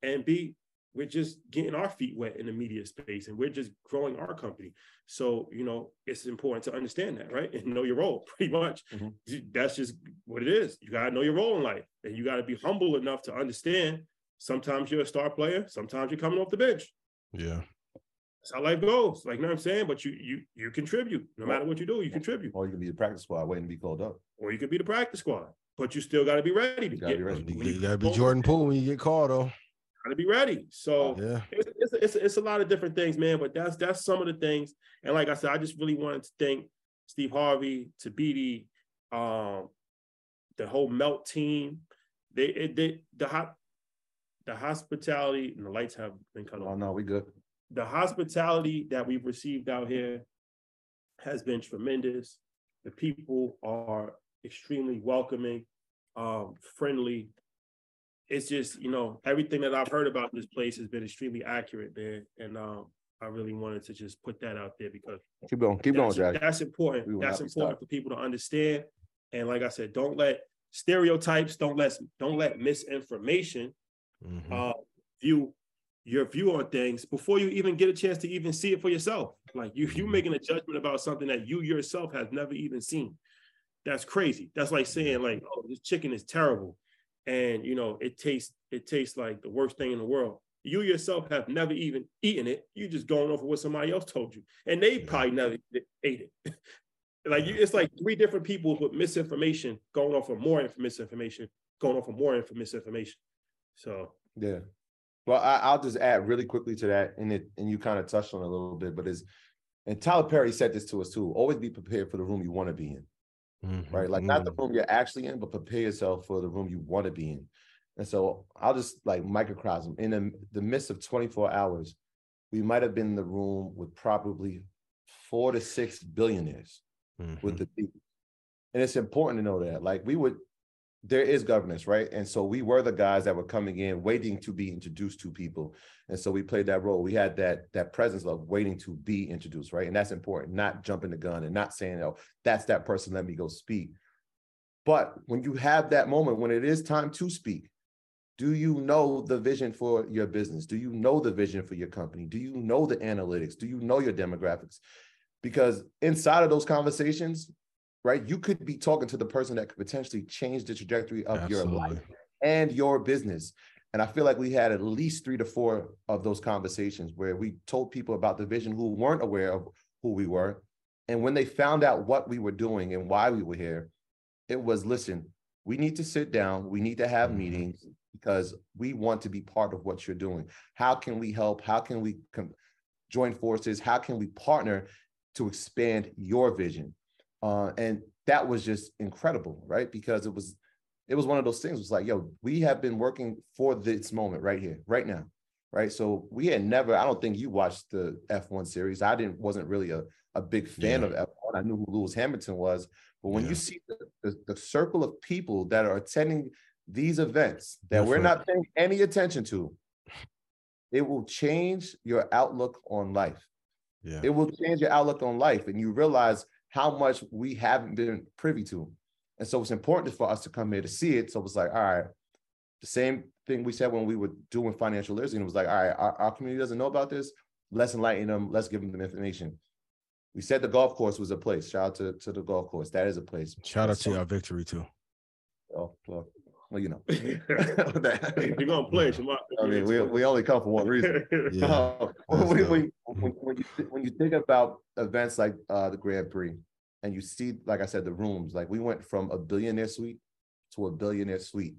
And B, we're just getting our feet wet in the media space and we're just growing our company. So, you know, it's important to understand that, right? And know your role pretty much. Mhm. That's just what it is. You got to know your role in life and you got to be humble enough to understand Sometimes you're a star player. Sometimes you're coming off the bench. Yeah. That's how life goes. Like, you know what I'm saying? But you you you contribute. No matter what you do, you contribute. Or you can be the practice squad waiting to be called up. Or you could be the practice squad. But you still got to be ready to You gotta get be ready. You, you gotta be Jordan Poole when you get called though. Gotta be ready. So Yeah. it's, it's, it's, it's a lot of different things, man. But that's that's some of the things. And like I said, I just really wanted to thank Steve Harvey, Tabiti, um, the whole Melt team. They it, they the hot the hospitality and the lights have been cut Oh off. no, we good. The hospitality that we've received out here has been tremendous. The people are extremely welcoming, um, friendly. It's just, you know, everything that I've heard about this place has been extremely accurate, man. And um, I really wanted to just put that out there because Keep going. Keep going, that's, Jack. that's important. That's important for people to understand. And like I said, don't let stereotypes, don't let don't let misinformation Mhm. uh, view your view on things before you even get a chance to even see it for yourself. Like you, you Mhm. making a judgment about something that you yourself have never even seen. That's crazy. That's like saying like, oh, this chicken is terrible, and you know it tastes it tastes like the worst thing in the world. You yourself have never even eaten it. You just going off of what somebody else told you, and they probably never ate it. like you, it's like three different people with misinformation going off of more inf- misinformation, going off of more inf- misinformation. So Yeah. Well, I, I'll just add really quickly to that, and it and you kind of touched on it a little bit, but is and Tyler Perry said this to us too. Always be prepared for the room you want to be in, Mhm. right? Like not the Mhm. room you're actually in, but prepare yourself for the room you want to be in. And so I'll just like microcosm in the, the midst of 24 hours, we might have been in the room with probably four to six billionaires with Mhm. the people. And it's important to know that. Like we would, there is governance, right? And so we were the guys that were coming in, waiting to be introduced to people. And so we played that role. We had that that presence of waiting to be introduced, right? And that's important, not jumping the gun and not saying, oh, that's that person, let me go speak. But when you have that moment, when it is time to speak, do you know the vision for your business? Do you know the vision for your company? Do you know the analytics? Do you know your demographics? Because inside of those conversations, right, you could be talking to the person that could potentially change the trajectory of your life and your business. And I feel like we had at least three to four of those conversations where we told people about the vision who weren't aware of who we were. And when they found out what we were doing and why we were here, it was listen, we need to sit down, we need to have Mhm. meetings because we want to be part of what you're doing. How can we help? How can we com- join forces? How can we partner to expand your vision? Uh, and that was just incredible, right? Because it was it was one of those things. It was like, yo, we have been working for this moment right here, right now, right? So we had never. I don't think you watched the F1 series. I didn't. wasn't really a a big fan Yeah. of F1. I knew who Lewis Hamilton was, but when Yeah. you see the, the, the circle of people that are attending these events that we're Different. not paying any attention to, it will change your outlook on life. Yeah. It will change your outlook on life, and you realize how much we haven't been privy to. And so it's important for us to come here to see it. So it's like, all right, the same thing we said when we were doing financial literacy. And it was like, all right, our, our community doesn't know about this. Let's enlighten them. Let's give them the information. We said the golf course was a place. Shout out to, to the golf course. That is a place. Shout out So- to our victory too. Oh, well, well, you know. if you're gonna play, Shamar. I mean, we, we only come for one reason. Yeah. Uh, when, when, when, when you when you think about events like uh, the Grand Prix, and you see, like I said, the rooms, like we went from a billionaire suite to a billionaire suite,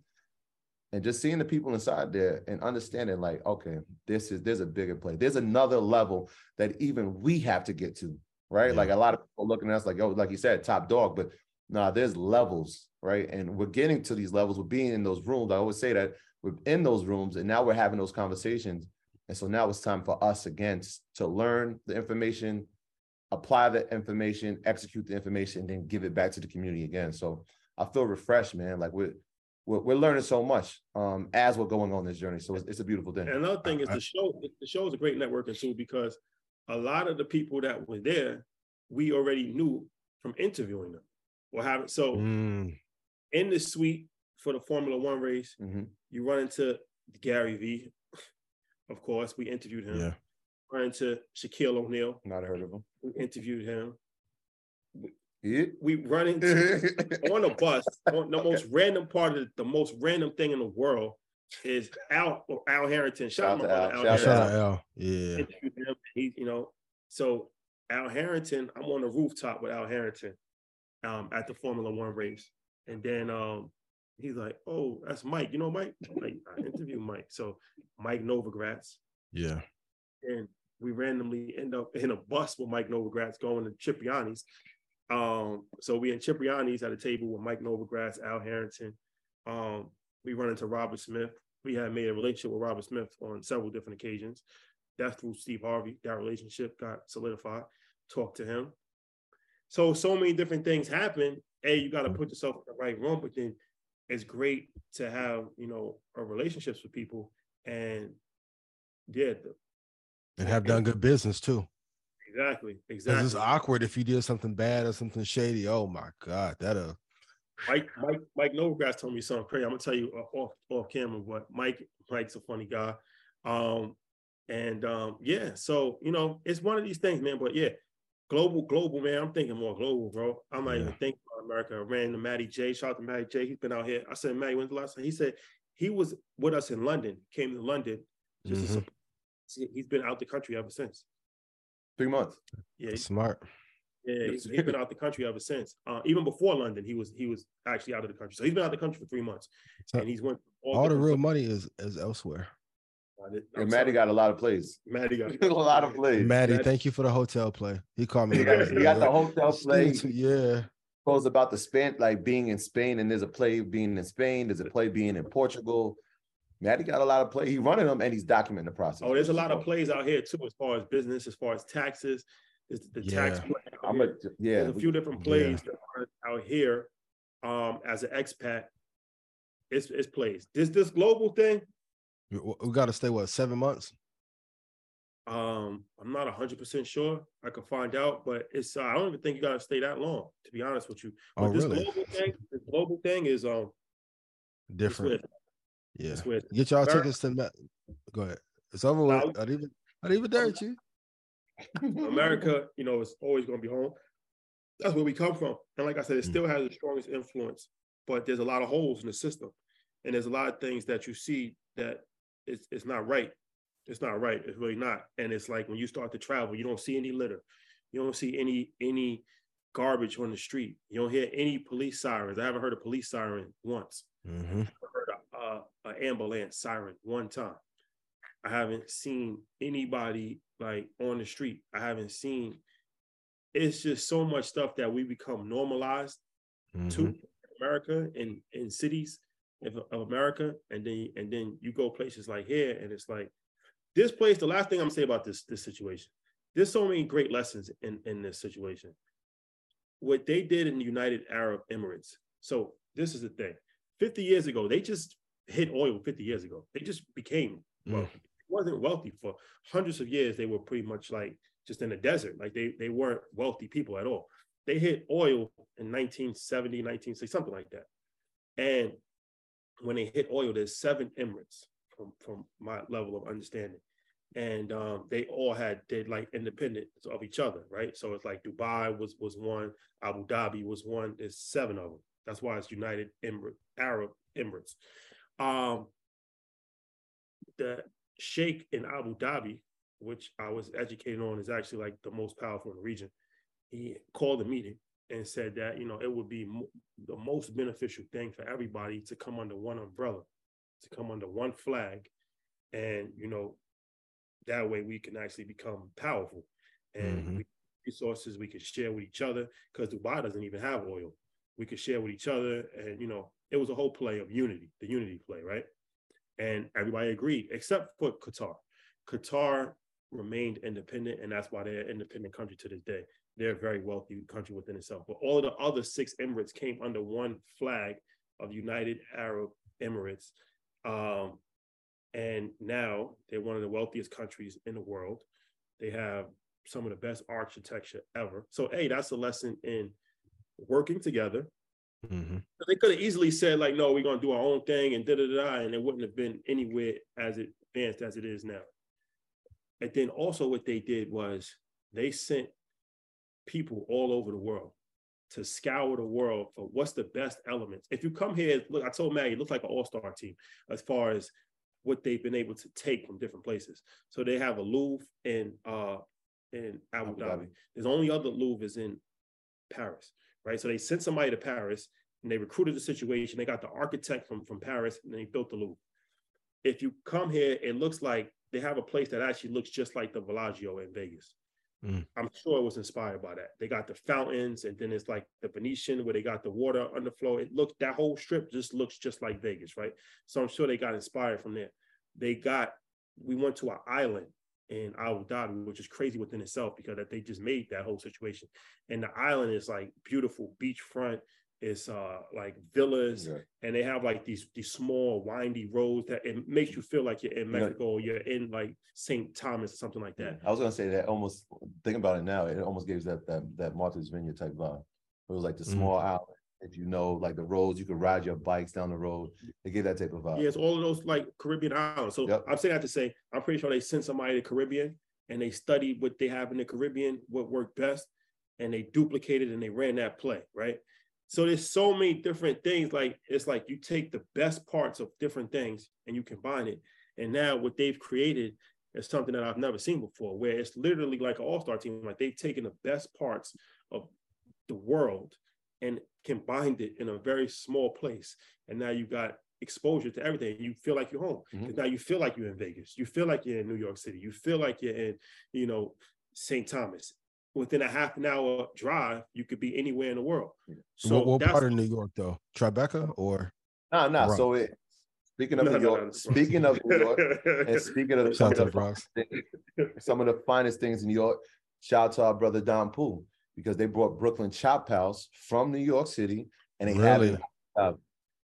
and just seeing the people inside there and understanding, like, okay, this is there's a bigger play. There's another level that even we have to get to, right? Yeah. Like a lot of people looking at us like, oh, like you said, top dog, but nah, there's levels, right? And we're getting to these levels. We're being in those rooms. I always say that we're in those rooms, and now we're having those conversations. And so now it's time for us again to learn the information, apply the information, execute the information, and then give it back to the community again. So I feel refreshed, man. Like we're we're, we're learning so much um, as we're going on this journey. So it's, it's a beautiful thing. And another thing is the show. The show is a great networking tool because a lot of the people that were there, we already knew from interviewing them or having. So Mm, in the suite for the Formula One race, Mhm. you run into Gary V. Of course, we interviewed him. yeah. Run into Shaquille O'Neal. Not heard of him. We interviewed him. Yeah. We run into on a bus on the most random part of the, the most random thing in the world. is Al or Al Harrington. Shout Shout, out out to to Al. Al. Shout Shout out out Harrington. Al. Yeah. Interviewed him. He, you know, so Al Harrington, I'm on the rooftop with Al Harrington um, at the Formula One race. And then um, he's like, Oh, that's Mike. You know Mike? I'm like, I interviewed Mike. So Mike Novogratz. Yeah. And we randomly end up in a bus with Mike Novogratz going to Cipriani's. Um, so we in Cipriani's at a table with Mike Novogratz, Al Harrington. Um, we run into Robert Smith. We had made a relationship with Robert Smith on several different occasions. That's through Steve Harvey. That relationship got solidified. Talked to him. So so many different things happen. A, you got to put yourself in the right room, but then it's great to have you know relationships with people and yeah, the- And have done good business too. exactly, exactly. it's awkward if you did something bad or something shady. Oh my God. That'll Mike, Mike, Mike Novogratz told me something crazy. I'm gonna tell you uh, off off camera, but Mike, Mike's a funny guy. Um, and um, yeah, so you know, it's one of these things, man. But yeah, global, global, man. I'm thinking more global, bro. I'm not Yeah. even thinking about America. I ran to Matty J. Shout out to Matty J. He's been out here. I said, Matty, when's the last time? He said he was with us in London. Came to London. Just to Mhm. support- he's been out the country ever since. Three months. Yeah, he- smart. yeah, he's, he's been out the country ever since. Uh, even before London, he was he was actually out of the country. So he's been out of the country for three months, So and he's went all the different real money is is elsewhere. Places. And Maddie got a lot of plays. Maddie got a lot of plays. Maddie, That's- thank you for the hotel play. He called me. He got, he got the hotel play. Yeah. Goes about the Spain, like being in Spain, and there's a play being in Spain. There's a play being in Portugal. Maddie got a lot of play. He's running them and he's documenting the process. Oh, there's a lot of plays out here too, as far as business, as far as taxes. There's the tax. Yeah. plan out I'm a yeah. There's a few different plays that are out here. Um, as an expat, it's it's plays. This this global thing. We, got to stay what seven months? Um, I'm not hundred percent sure. I could find out, but it's uh, I don't even think you gotta stay that long, to be honest with you. But Oh, this really? global thing, this global thing is um Different. Yeah. Get y'all tickets to. Go ahead. It's over with. I didn't even. I didn't even dare you. America, you know, is always going to be home. That's where we come from. And like I said, it Mm. still has the strongest influence, but there's a lot of holes in the system. And there's a lot of things that you see that it's, it's not right. It's not right. It's really not. And it's like when you start to travel, you don't see any litter. You don't see any any garbage on the street. You don't hear any police sirens. I haven't heard a police siren once. Mhm. I heard a, uh, an ambulance siren one time. I haven't seen anybody like on the street. I haven't seen. It's just so much stuff that we become normalized to Mhm. in America and in cities of, of America, and then and then you go places like here, and it's like this place. The last thing I'm gonna say about this this situation. There's so many great lessons in in this situation. What they did in the United Arab Emirates. So this is the thing. 50 years ago, they just hit oil 50 years ago. They just became Mm. wealthy. It wasn't wealthy for hundreds of years. They were pretty much like just in the desert. Like they they weren't wealthy people at all. They hit oil in 1970, 1960, something like that. And when they hit oil, there's seven Emirates from, from my level of understanding. And um, they all had did like independent of each other, right? So it's like Dubai was was one, Abu Dhabi was one. There's seven of them. That's why it's United Arab Emirates. Um, the Sheikh in Abu Dhabi, which I was educated on, is actually like the most powerful in the region. He called a meeting and said that you know it would be mo- the most beneficial thing for everybody to come under one umbrella, to come under one flag, and you know that way we can actually become powerful and Mhm. we, resources we can share with each other because Dubai doesn't even have oil. We could share with each other, and you know it was a whole play of unity, the unity play, right? And everybody agreed except for Qatar. Qatar remained independent, and that's why they're an independent country to this day. They're a very wealthy country within itself. But all of the other six Emirates came under one flag of United Arab Emirates. Um, and now they're one of the wealthiest countries in the world. They have some of the best architecture ever. So, hey, that's a lesson in working together. Mhm. They could have easily said, like, no, we're gonna do our own thing and da da da, and it wouldn't have been anywhere as advanced as it is now. And then also what they did was they sent people all over the world to scour the world for what's the best elements. If you come here, look, I told Maggie, it looks like an all-star team as far as what they've been able to take from different places. So they have a Louvre in uh in Abu, Abu Dhabi. Dhabi. There's only other Louvre is in Paris, right? So they sent somebody to Paris and they recruited the situation. They got the architect from from Paris and they built the Louvre. If you come here, it looks like they have a place that actually looks just like the Bellagio in Vegas. Mm. I'm sure it was inspired by that. They got the fountains, and then it's like the Venetian where they got the water underflow. It looked that whole strip just looks just like Vegas, right? So I'm sure they got inspired from there. They got we went to an island in Abu Dhabi, which is crazy within itself because that they just made that whole situation. And the island is like beautiful beachfront. It's uh like villas, Yeah. and they have like these these small windy roads that it makes you feel like you're in Mexico or you're in like St. Thomas or something like that. I was gonna say that almost think about it now, it almost gives that that that Martha's Vineyard type vibe. It was like the small island. If you know, like the roads, you could ride your bikes down the road. They give that type of vibe. Yeah, it's all of those like Caribbean islands. So Yep. I'm saying that to say, I'm pretty sure they sent somebody to Caribbean and they studied what they have in the Caribbean, what worked best, and they duplicated and they ran that play, right? So there's so many different things. Like it's like you take the best parts of different things and you combine it. And now what they've created is something that I've never seen before, where it's literally like an all-star team. Like they've taken the best parts of the world and combined it in a very small place. And now you got exposure to everything. You feel like you're home. Mm-hmm. 'Cause Now you feel like you're in Vegas. You feel like you're in New York City. You feel like you're in, you know, St. Thomas. Within a half an hour drive, you could be anywhere in the world. So what what that's part of New York though? Tribeca or Nah, nah. Right. So it speaking of No, New York, no, no. speaking of New York, and speaking of shout some the of Bronx? the, some of the finest things in New York, shout out to our brother Don Pooh because they brought Brooklyn Chop House from New York City and they had Really? it. uh,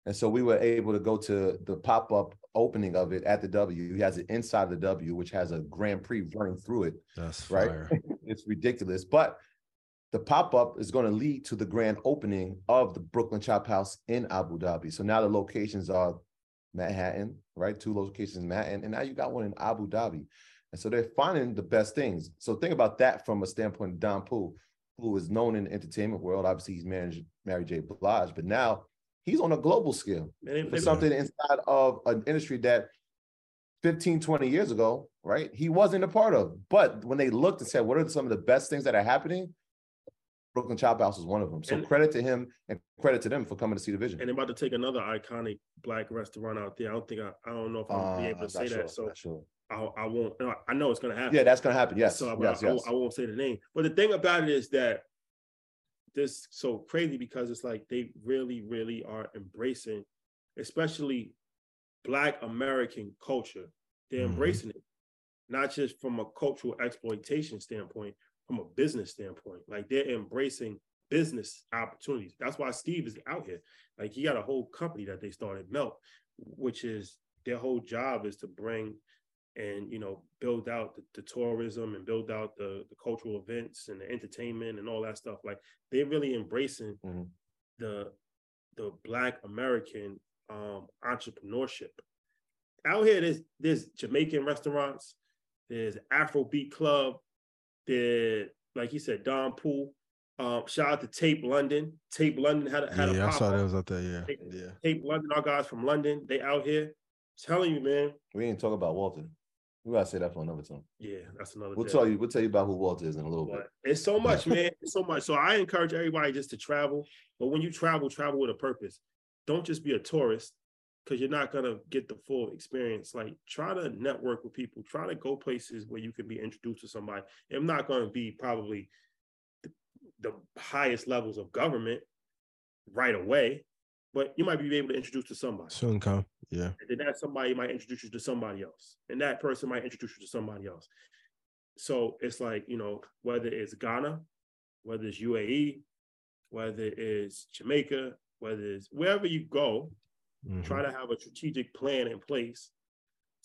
and so we were able to go to the pop-up opening of it at the W. He has it inside the W, which has a Grand Prix running through it. That's Right. it's ridiculous. But the pop-up is going to lead to the grand opening of the Brooklyn Chop House in Abu Dhabi. So now the locations are Manhattan, right? Two locations in Manhattan, and now you got one in Abu Dhabi. And so they're finding the best things. So think about that from a standpoint of Don Pooh, who is known in the entertainment world. Obviously, he's managed Mary J. Blige, but now he's on a global scale for something inside of an industry that 15, 20 years ago, right? He wasn't a part of. But when they looked and said, what are some of the best things that are happening? Brooklyn Chop House is one of them. So And- credit to him and credit to them for coming to see the vision. and they're about to take another iconic black restaurant out there. I don't think I, I don't know if I'll be Uh, able to say sure, that. So sure. I, I won't. I know it's gonna happen. Yeah, that's gonna happen. Yes. So yes, I, I yes. won't- I won't say the name. But the thing about it is that this so crazy because it's like they really, really are embracing, especially Black American culture. They're Mhm. embracing it, not just from a cultural exploitation standpoint, from a business standpoint. Like they're embracing business opportunities. That's why Steve is out here. Like he got a whole company that they started, Melt, which is their whole job is to bring and you know build out the, the tourism and build out the, the cultural events and the entertainment and all that stuff like they're really embracing Mhm. the the black american um entrepreneurship out here there's there's jamaican restaurants there's afrobeat club there like you said don pooh um shout out to tape london tape london had a had Yeah, a I saw pop-up. that was out there. Yeah, They- yeah. tape london our guys from london they out here telling you man We didn't talk about Walter. We gotta say that for another time. yeah that's another We'll day. tell you, we'll tell you about who Walter is in a little bit. It's so much, man. It's so much. So I encourage everybody just to travel. But when you travel, travel with a purpose. Don't just be a tourist because you're not gonna get the full experience. Like try to network with people. Try to go places where you can be introduced to somebody. I'm not gonna be probably the, the highest levels of government right away, but you might be able to introduce to somebody. Soon come. Yeah. And then that somebody might introduce you to somebody else. And that person might introduce you to somebody else. So it's like, you know, whether it's Ghana, whether it's UAE, whether it's Jamaica, whether it's wherever you go, Mhm. try to have a strategic plan in place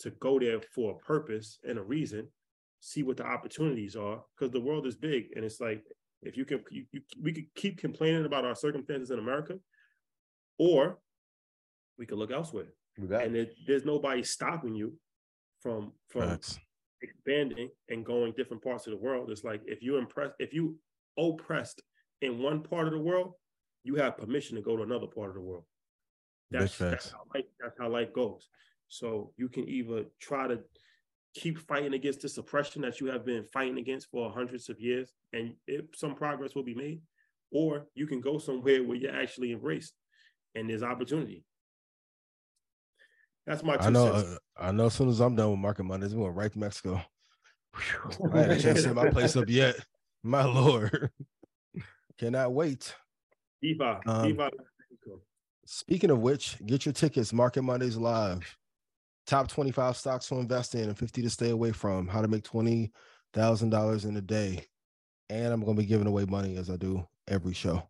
to go there for a purpose and a reason, see what the opportunities are, because the world is big. And it's like, if you can, you, you, we could keep complaining about our circumstances in America, or we could look elsewhere We and it, there's nobody stopping you from from Facts. expanding and going different parts of the world. It's like if you impress, if you oppressed in one part of the world, you have permission to go to another part of the world. That's, that's how life, that's how life goes. So you can either try to keep fighting against this oppression that you have been fighting against for hundreds of years, and if some progress will be made, or you can go somewhere where you're actually embraced and there's opportunity. That's my. I know. Uh, I know. As soon as I'm done with market Mondays, we're going right to Mexico. I haven't set my place up yet. My lord, cannot wait. Diva, um, Diva. Speaking of which, get your tickets. Market Mondays live. Top 25 stocks to invest in and 50 to stay away from. How to make $20,000 in a day. And I'm going to be giving away money as I do every show.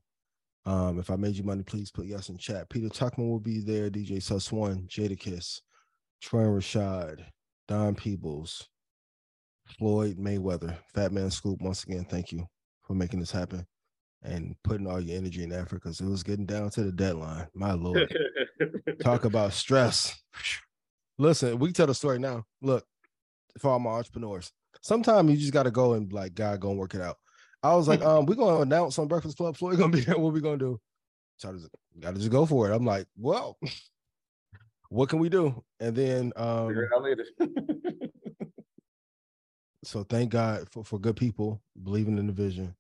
Um, if I made you money, please put yes in chat. Peter Tuchman will be there. DJ Suss One, Jadakiss, Troy Rashad, Don Peebles, Floyd Mayweather, Fat Man Scoop. Once again, thank you for making this happen and putting all your energy and effort because it was getting down to the deadline. My lord, talk about stress. Listen, we tell the story now. Look, for all my entrepreneurs, sometimes you just got to go and like, God, go and work it out. I was like, um, we're gonna announce on Breakfast Club. Floyd gonna be there. What we gonna do? So I just gotta just go for it. I'm like, well, what can we do? And then um figure it out later. so thank God for, for good people believing in the vision.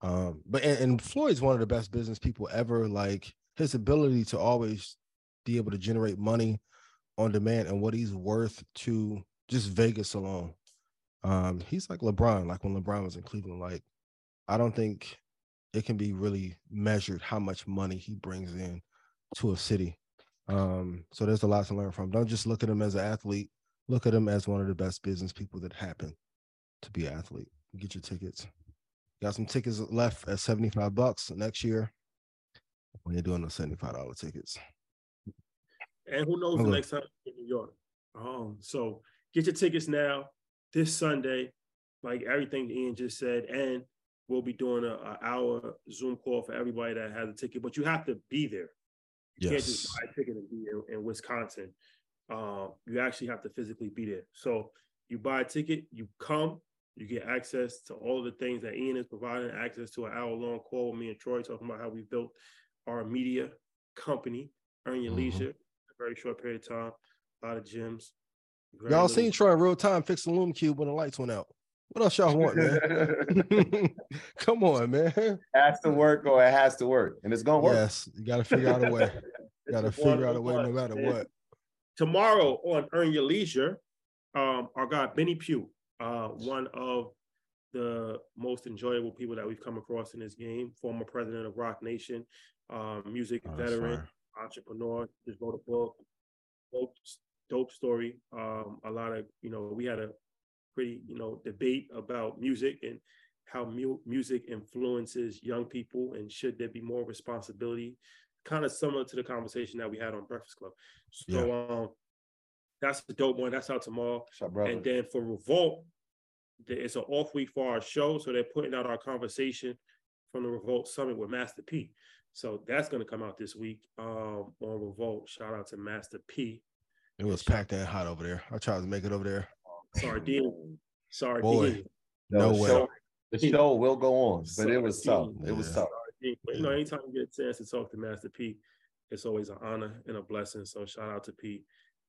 Um, but and, and Floyd's one of the best business people ever. Like his ability to always be able to generate money on demand and what he's worth to just Vegas alone. Um, he's like LeBron, like when LeBron was in Cleveland, like I don't think it can be really measured how much money he brings in to a city. Um, so there's a lot to learn from. Don't just look at him as an athlete. Look at him as one of the best business people that happen to be an athlete. Get your tickets. Got some tickets left at 75 bucks next year. When you're doing those $75 tickets. And who knows the next time in New York. Um, so get your tickets now this Sunday, like everything Ian just said. And we'll be doing a, a, hour Zoom call for everybody that has a ticket, but you have to be there. You yes. can't just buy a ticket and be in, in Wisconsin. Uh, you actually have to physically be there. So you buy a ticket, you come, you get access to all of the things that Ian is providing, access to an hour long call with me and Troy talking about how we built our media company, Earn Your mm-hmm. Leisure, a very short period of time, a lot of gyms. Y'all little- seen Troy in real time fix the Lume Cube when the lights went out. What else y'all want, man? Come on, man. It has to work or it has to work. And it's gonna work. Yes, you gotta figure out a way. You gotta figure out a way no matter what. Tomorrow on Earn Your Leisure, um, our guy Benny Pough, uh, one of the most enjoyable people that we've come across in this game, former president of Roc Nation, um, music oh, veteran, entrepreneur, just wrote a book, dope, dope story. Um, a lot of, you know, we had a pretty, you know, debate about music and how mu- music influences young people and should there be more responsibility, kind of similar to the conversation that we had on Breakfast Club. So yeah. um, that's the dope one. That's out tomorrow. And then for Revolt, it's an off week for our show, so they're putting out our conversation from the Revolt Summit with Master P. So that's going to come out this week um, on Revolt. Shout out to Master P. It was packed and hot over there. I tried to make it over there. Sardine. Sardine. Boy, no, way. Show, the show will go on, but Sardine. it was tough. It was tough. But, you know, anytime you get a chance to talk to Master P, it's always an honor and a blessing. So shout out to P.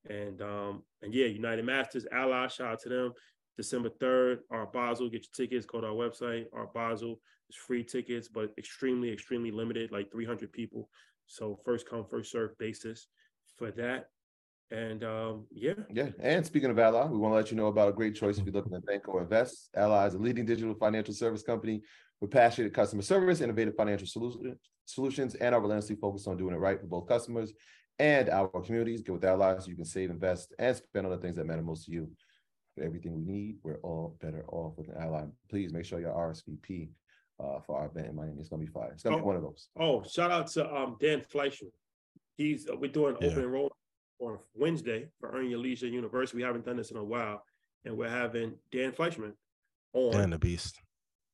And um, and yeah, United Masters, Ally, shout out to them. December 3rd, Art Basel, get your tickets, go to our website. Art Basel is free tickets, but extremely, extremely limited, like 300 people. So first come, first serve basis for that. And um, yeah. Yeah. And speaking of Ally, we want to let you know about a great choice if you're looking to bank or invest. Ally is a leading digital financial service company with passionate customer service, innovative financial solutions, and are relentlessly focused on doing it right for both customers and our communities. Get with Ally so you can save, invest, and spend on the things that matter most to you. For everything we need, we're all better off with an ally. Please make sure you RSVP uh, for our event in Miami. It's gonna be fire. It's gonna oh, be one of those. Oh, shout out to um, Dan Fleischer. He's uh, we're doing yeah. open enrollment on Wednesday for Earn Your Leisure University. We haven't done this in a while, and we're having Dan Fleyshman on. Dan the Beast.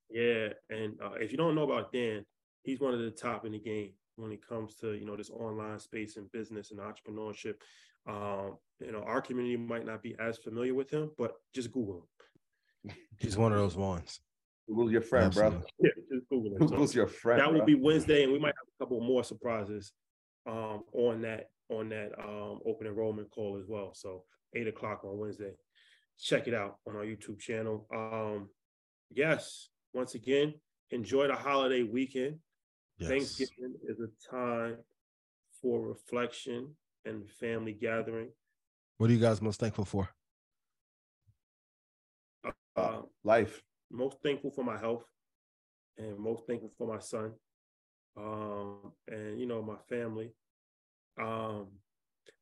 Yeah, and uh, if you don't know about Dan, he's one of the top in the game when it comes to you know this online space and business and entrepreneurship. Um, you know, our community might not be as familiar with him, but just Google him. He's one of those ones. Google's your friend, bro. Absolutely. Yeah, just Google it. So your friend. that will bro. be Wednesday, and we might have a couple more surprises um, on that on that um, open enrollment call as well. So eight o'clock on Wednesday. Check it out on our YouTube channel. Um, yes, once again, enjoy the holiday weekend. Yes. Thanksgiving is a time for reflection and family gathering. What are you guys most thankful for? Uh, life. most thankful for my health and most thankful for my son um and you know my family um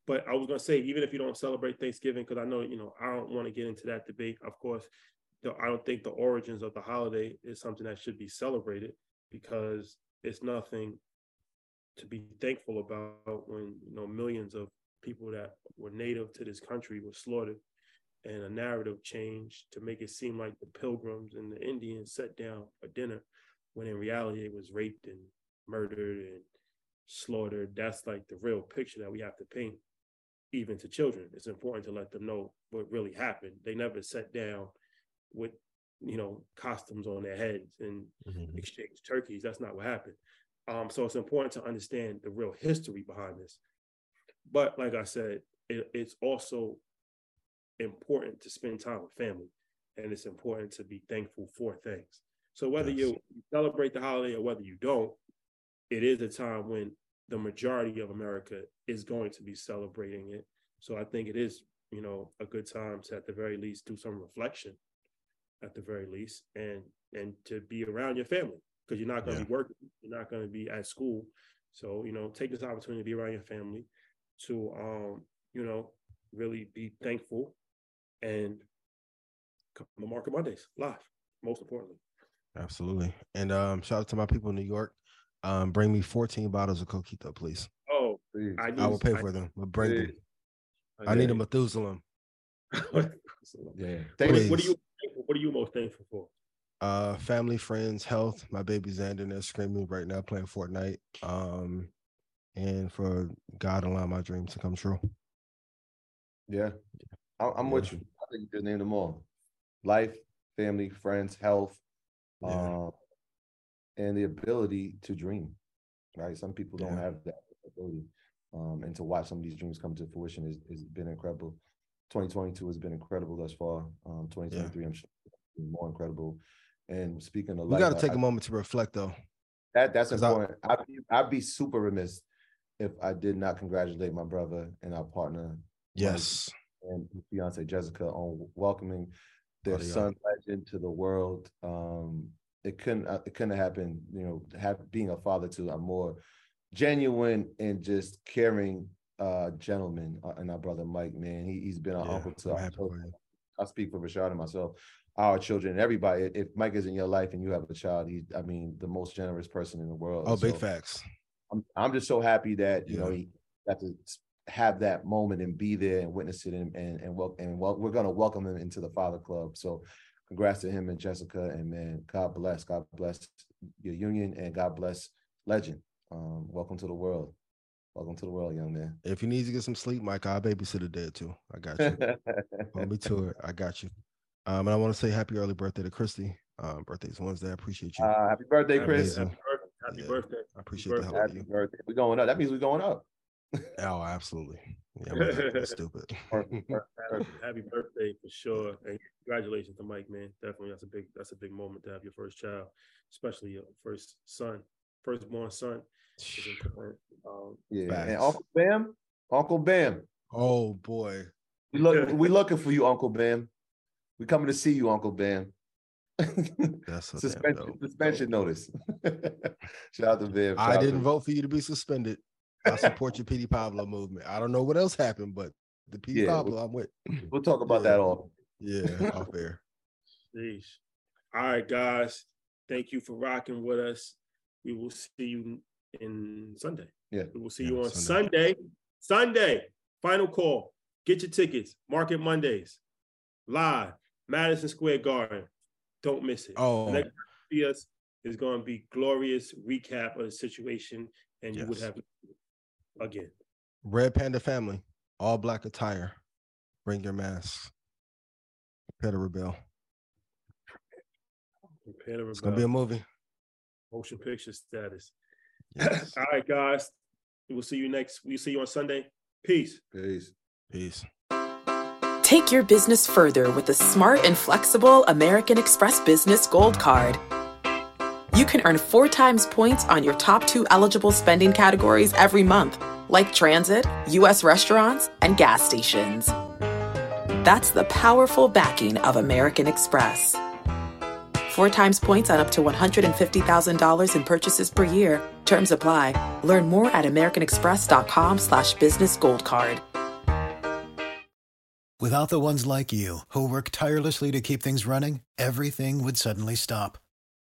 but i was to say even if you don't celebrate thanksgiving because i know you know i don't want to get into that debate of course i don't think the origins of the holiday is something that should be celebrated because it's nothing to be thankful about when you know millions of people that were native to this country were slaughtered and a narrative changed to make it seem like the pilgrims and the Indians sat down for dinner when in reality it was raped and murdered and slaughtered. That's like the real picture that we have to paint, even to children. It's important to let them know what really happened. They never sat down with, you know, costumes on their heads and Mhm. exchange turkeys. That's not what happened. Um, so it's important to understand the real history behind this. But like I said, it, it's also important to spend time with family, and it's important to be thankful for things. So whether Yes. you celebrate the holiday or whether you don't, it is a time when the majority of America is going to be celebrating it. So I think it is, you know, a good time to at the very least do some reflection, at the very least, and and to be around your family because you're not going to Yeah. be working, you're not going to be at school. So you know, take this opportunity to be around your family, to um, you know, really be thankful, and come to Market Mondays live. Most importantly, Absolutely. And um, shout out to my people in New York. Um, bring me 14 bottles of Coquito, please. oh, Please. I, need, I will pay I- for them, but bring them. Please. I need a Methuselah. Yeah. what, are- you. what are you what are you most thankful for? Uh, family, friends, health. My baby Xander there screaming right now playing Fortnite. Um, and for God allowing my dreams to come true. Yeah. I- I'm with you. I think you just named them all. Life, family, friends, health, Yeah. um, and the ability to dream. Right. Some people don't Yeah. have that ability. Um, and to watch some of these dreams come to fruition has, has been incredible. 2022 has been incredible thus far. Um, 2023, I'm sure, more incredible. And speaking of We got to take I- a moment to reflect, though. That that's important. I, would be, I'd be super remiss if I did not congratulate my brother and our partner Yes. and fiance Jessica on welcoming their son legend to the world. Um, it couldn't uh, it couldn't have happened. You know, have being a father to a more genuine and just caring uh gentleman uh, and our brother Mike. Man, he he's been an Yeah, uncle to our children. I speak for Rashad and myself, our children, and everybody. If Mike is in your life and you have a child, he's I mean the most generous person in the world. Oh, big facts. I'm I'm just so happy that you know he got to have that moment and be there and witness it and and and, wel- and wel- we're gonna welcome him into the Father Club. So congrats to him and Jessica and man, God bless, God bless your union and God bless Legend. Um, welcome to the world. Welcome to the world, young man. If you need to get some sleep, Mike, I'll babysit a day or two. I got you. Hold me to it. I got you. Um, and I want to say happy early birthday to Christy. Um, birthday's Wednesday. I appreciate you. uh, happy birthday, Happy- Chris. Happy birthday! Happy Yeah. birthday! I appreciate the help. Happy birthday. We're going up. That means we're going up. Oh, absolutely. Yeah, I'm not stupid. Happy, happy birthday for sure, and congratulations to Mike, man. Definitely, that's a big that's a big moment to have your first child, especially your first son, firstborn son. Is. Um, Yeah. And Uncle Bam, Uncle Bam. oh boy. We look we looking for you, Uncle Bam. We coming to see you, Uncle Bam. That's so suspension suspension notice. Shout out to Bam. I Shout out didn't to- vote for you to be suspended. I support your PD Pablo movement. I don't know what else happened, but the PD Yeah, Pablo, I'm with. We'll talk about Yeah. that all. Yeah, off air. Sheesh. All right, guys. Thank you for rocking with us. We will see you in Sunday. Yeah. We will see Yeah, you on Sunday. Sunday. Sunday. Final call. Get your tickets. Market Mondays. Live. Madison Square Garden. Don't miss it. Oh. Next time you see us is going to be glorious recap of the situation, and you would have again. Red Panda family, all black attire. Bring your masks. Prepare to rebel. Prepare to It's gonna be a movie. Motion picture status. Yes. All right, guys. We'll see you next. We'll see you on Sunday. Peace. Peace. Peace. Take your business further with the smart and flexible American Express Business Gold Card. You can earn four times points on your top two eligible spending categories every month, like transit, U.S. restaurants, and gas stations. That's the powerful backing of American Express. Four times points on up to $150,000 in purchases per year. Terms apply. Learn more at americanexpress.com slash business gold card. Without the ones like you, who work tirelessly to keep things running, everything would suddenly stop.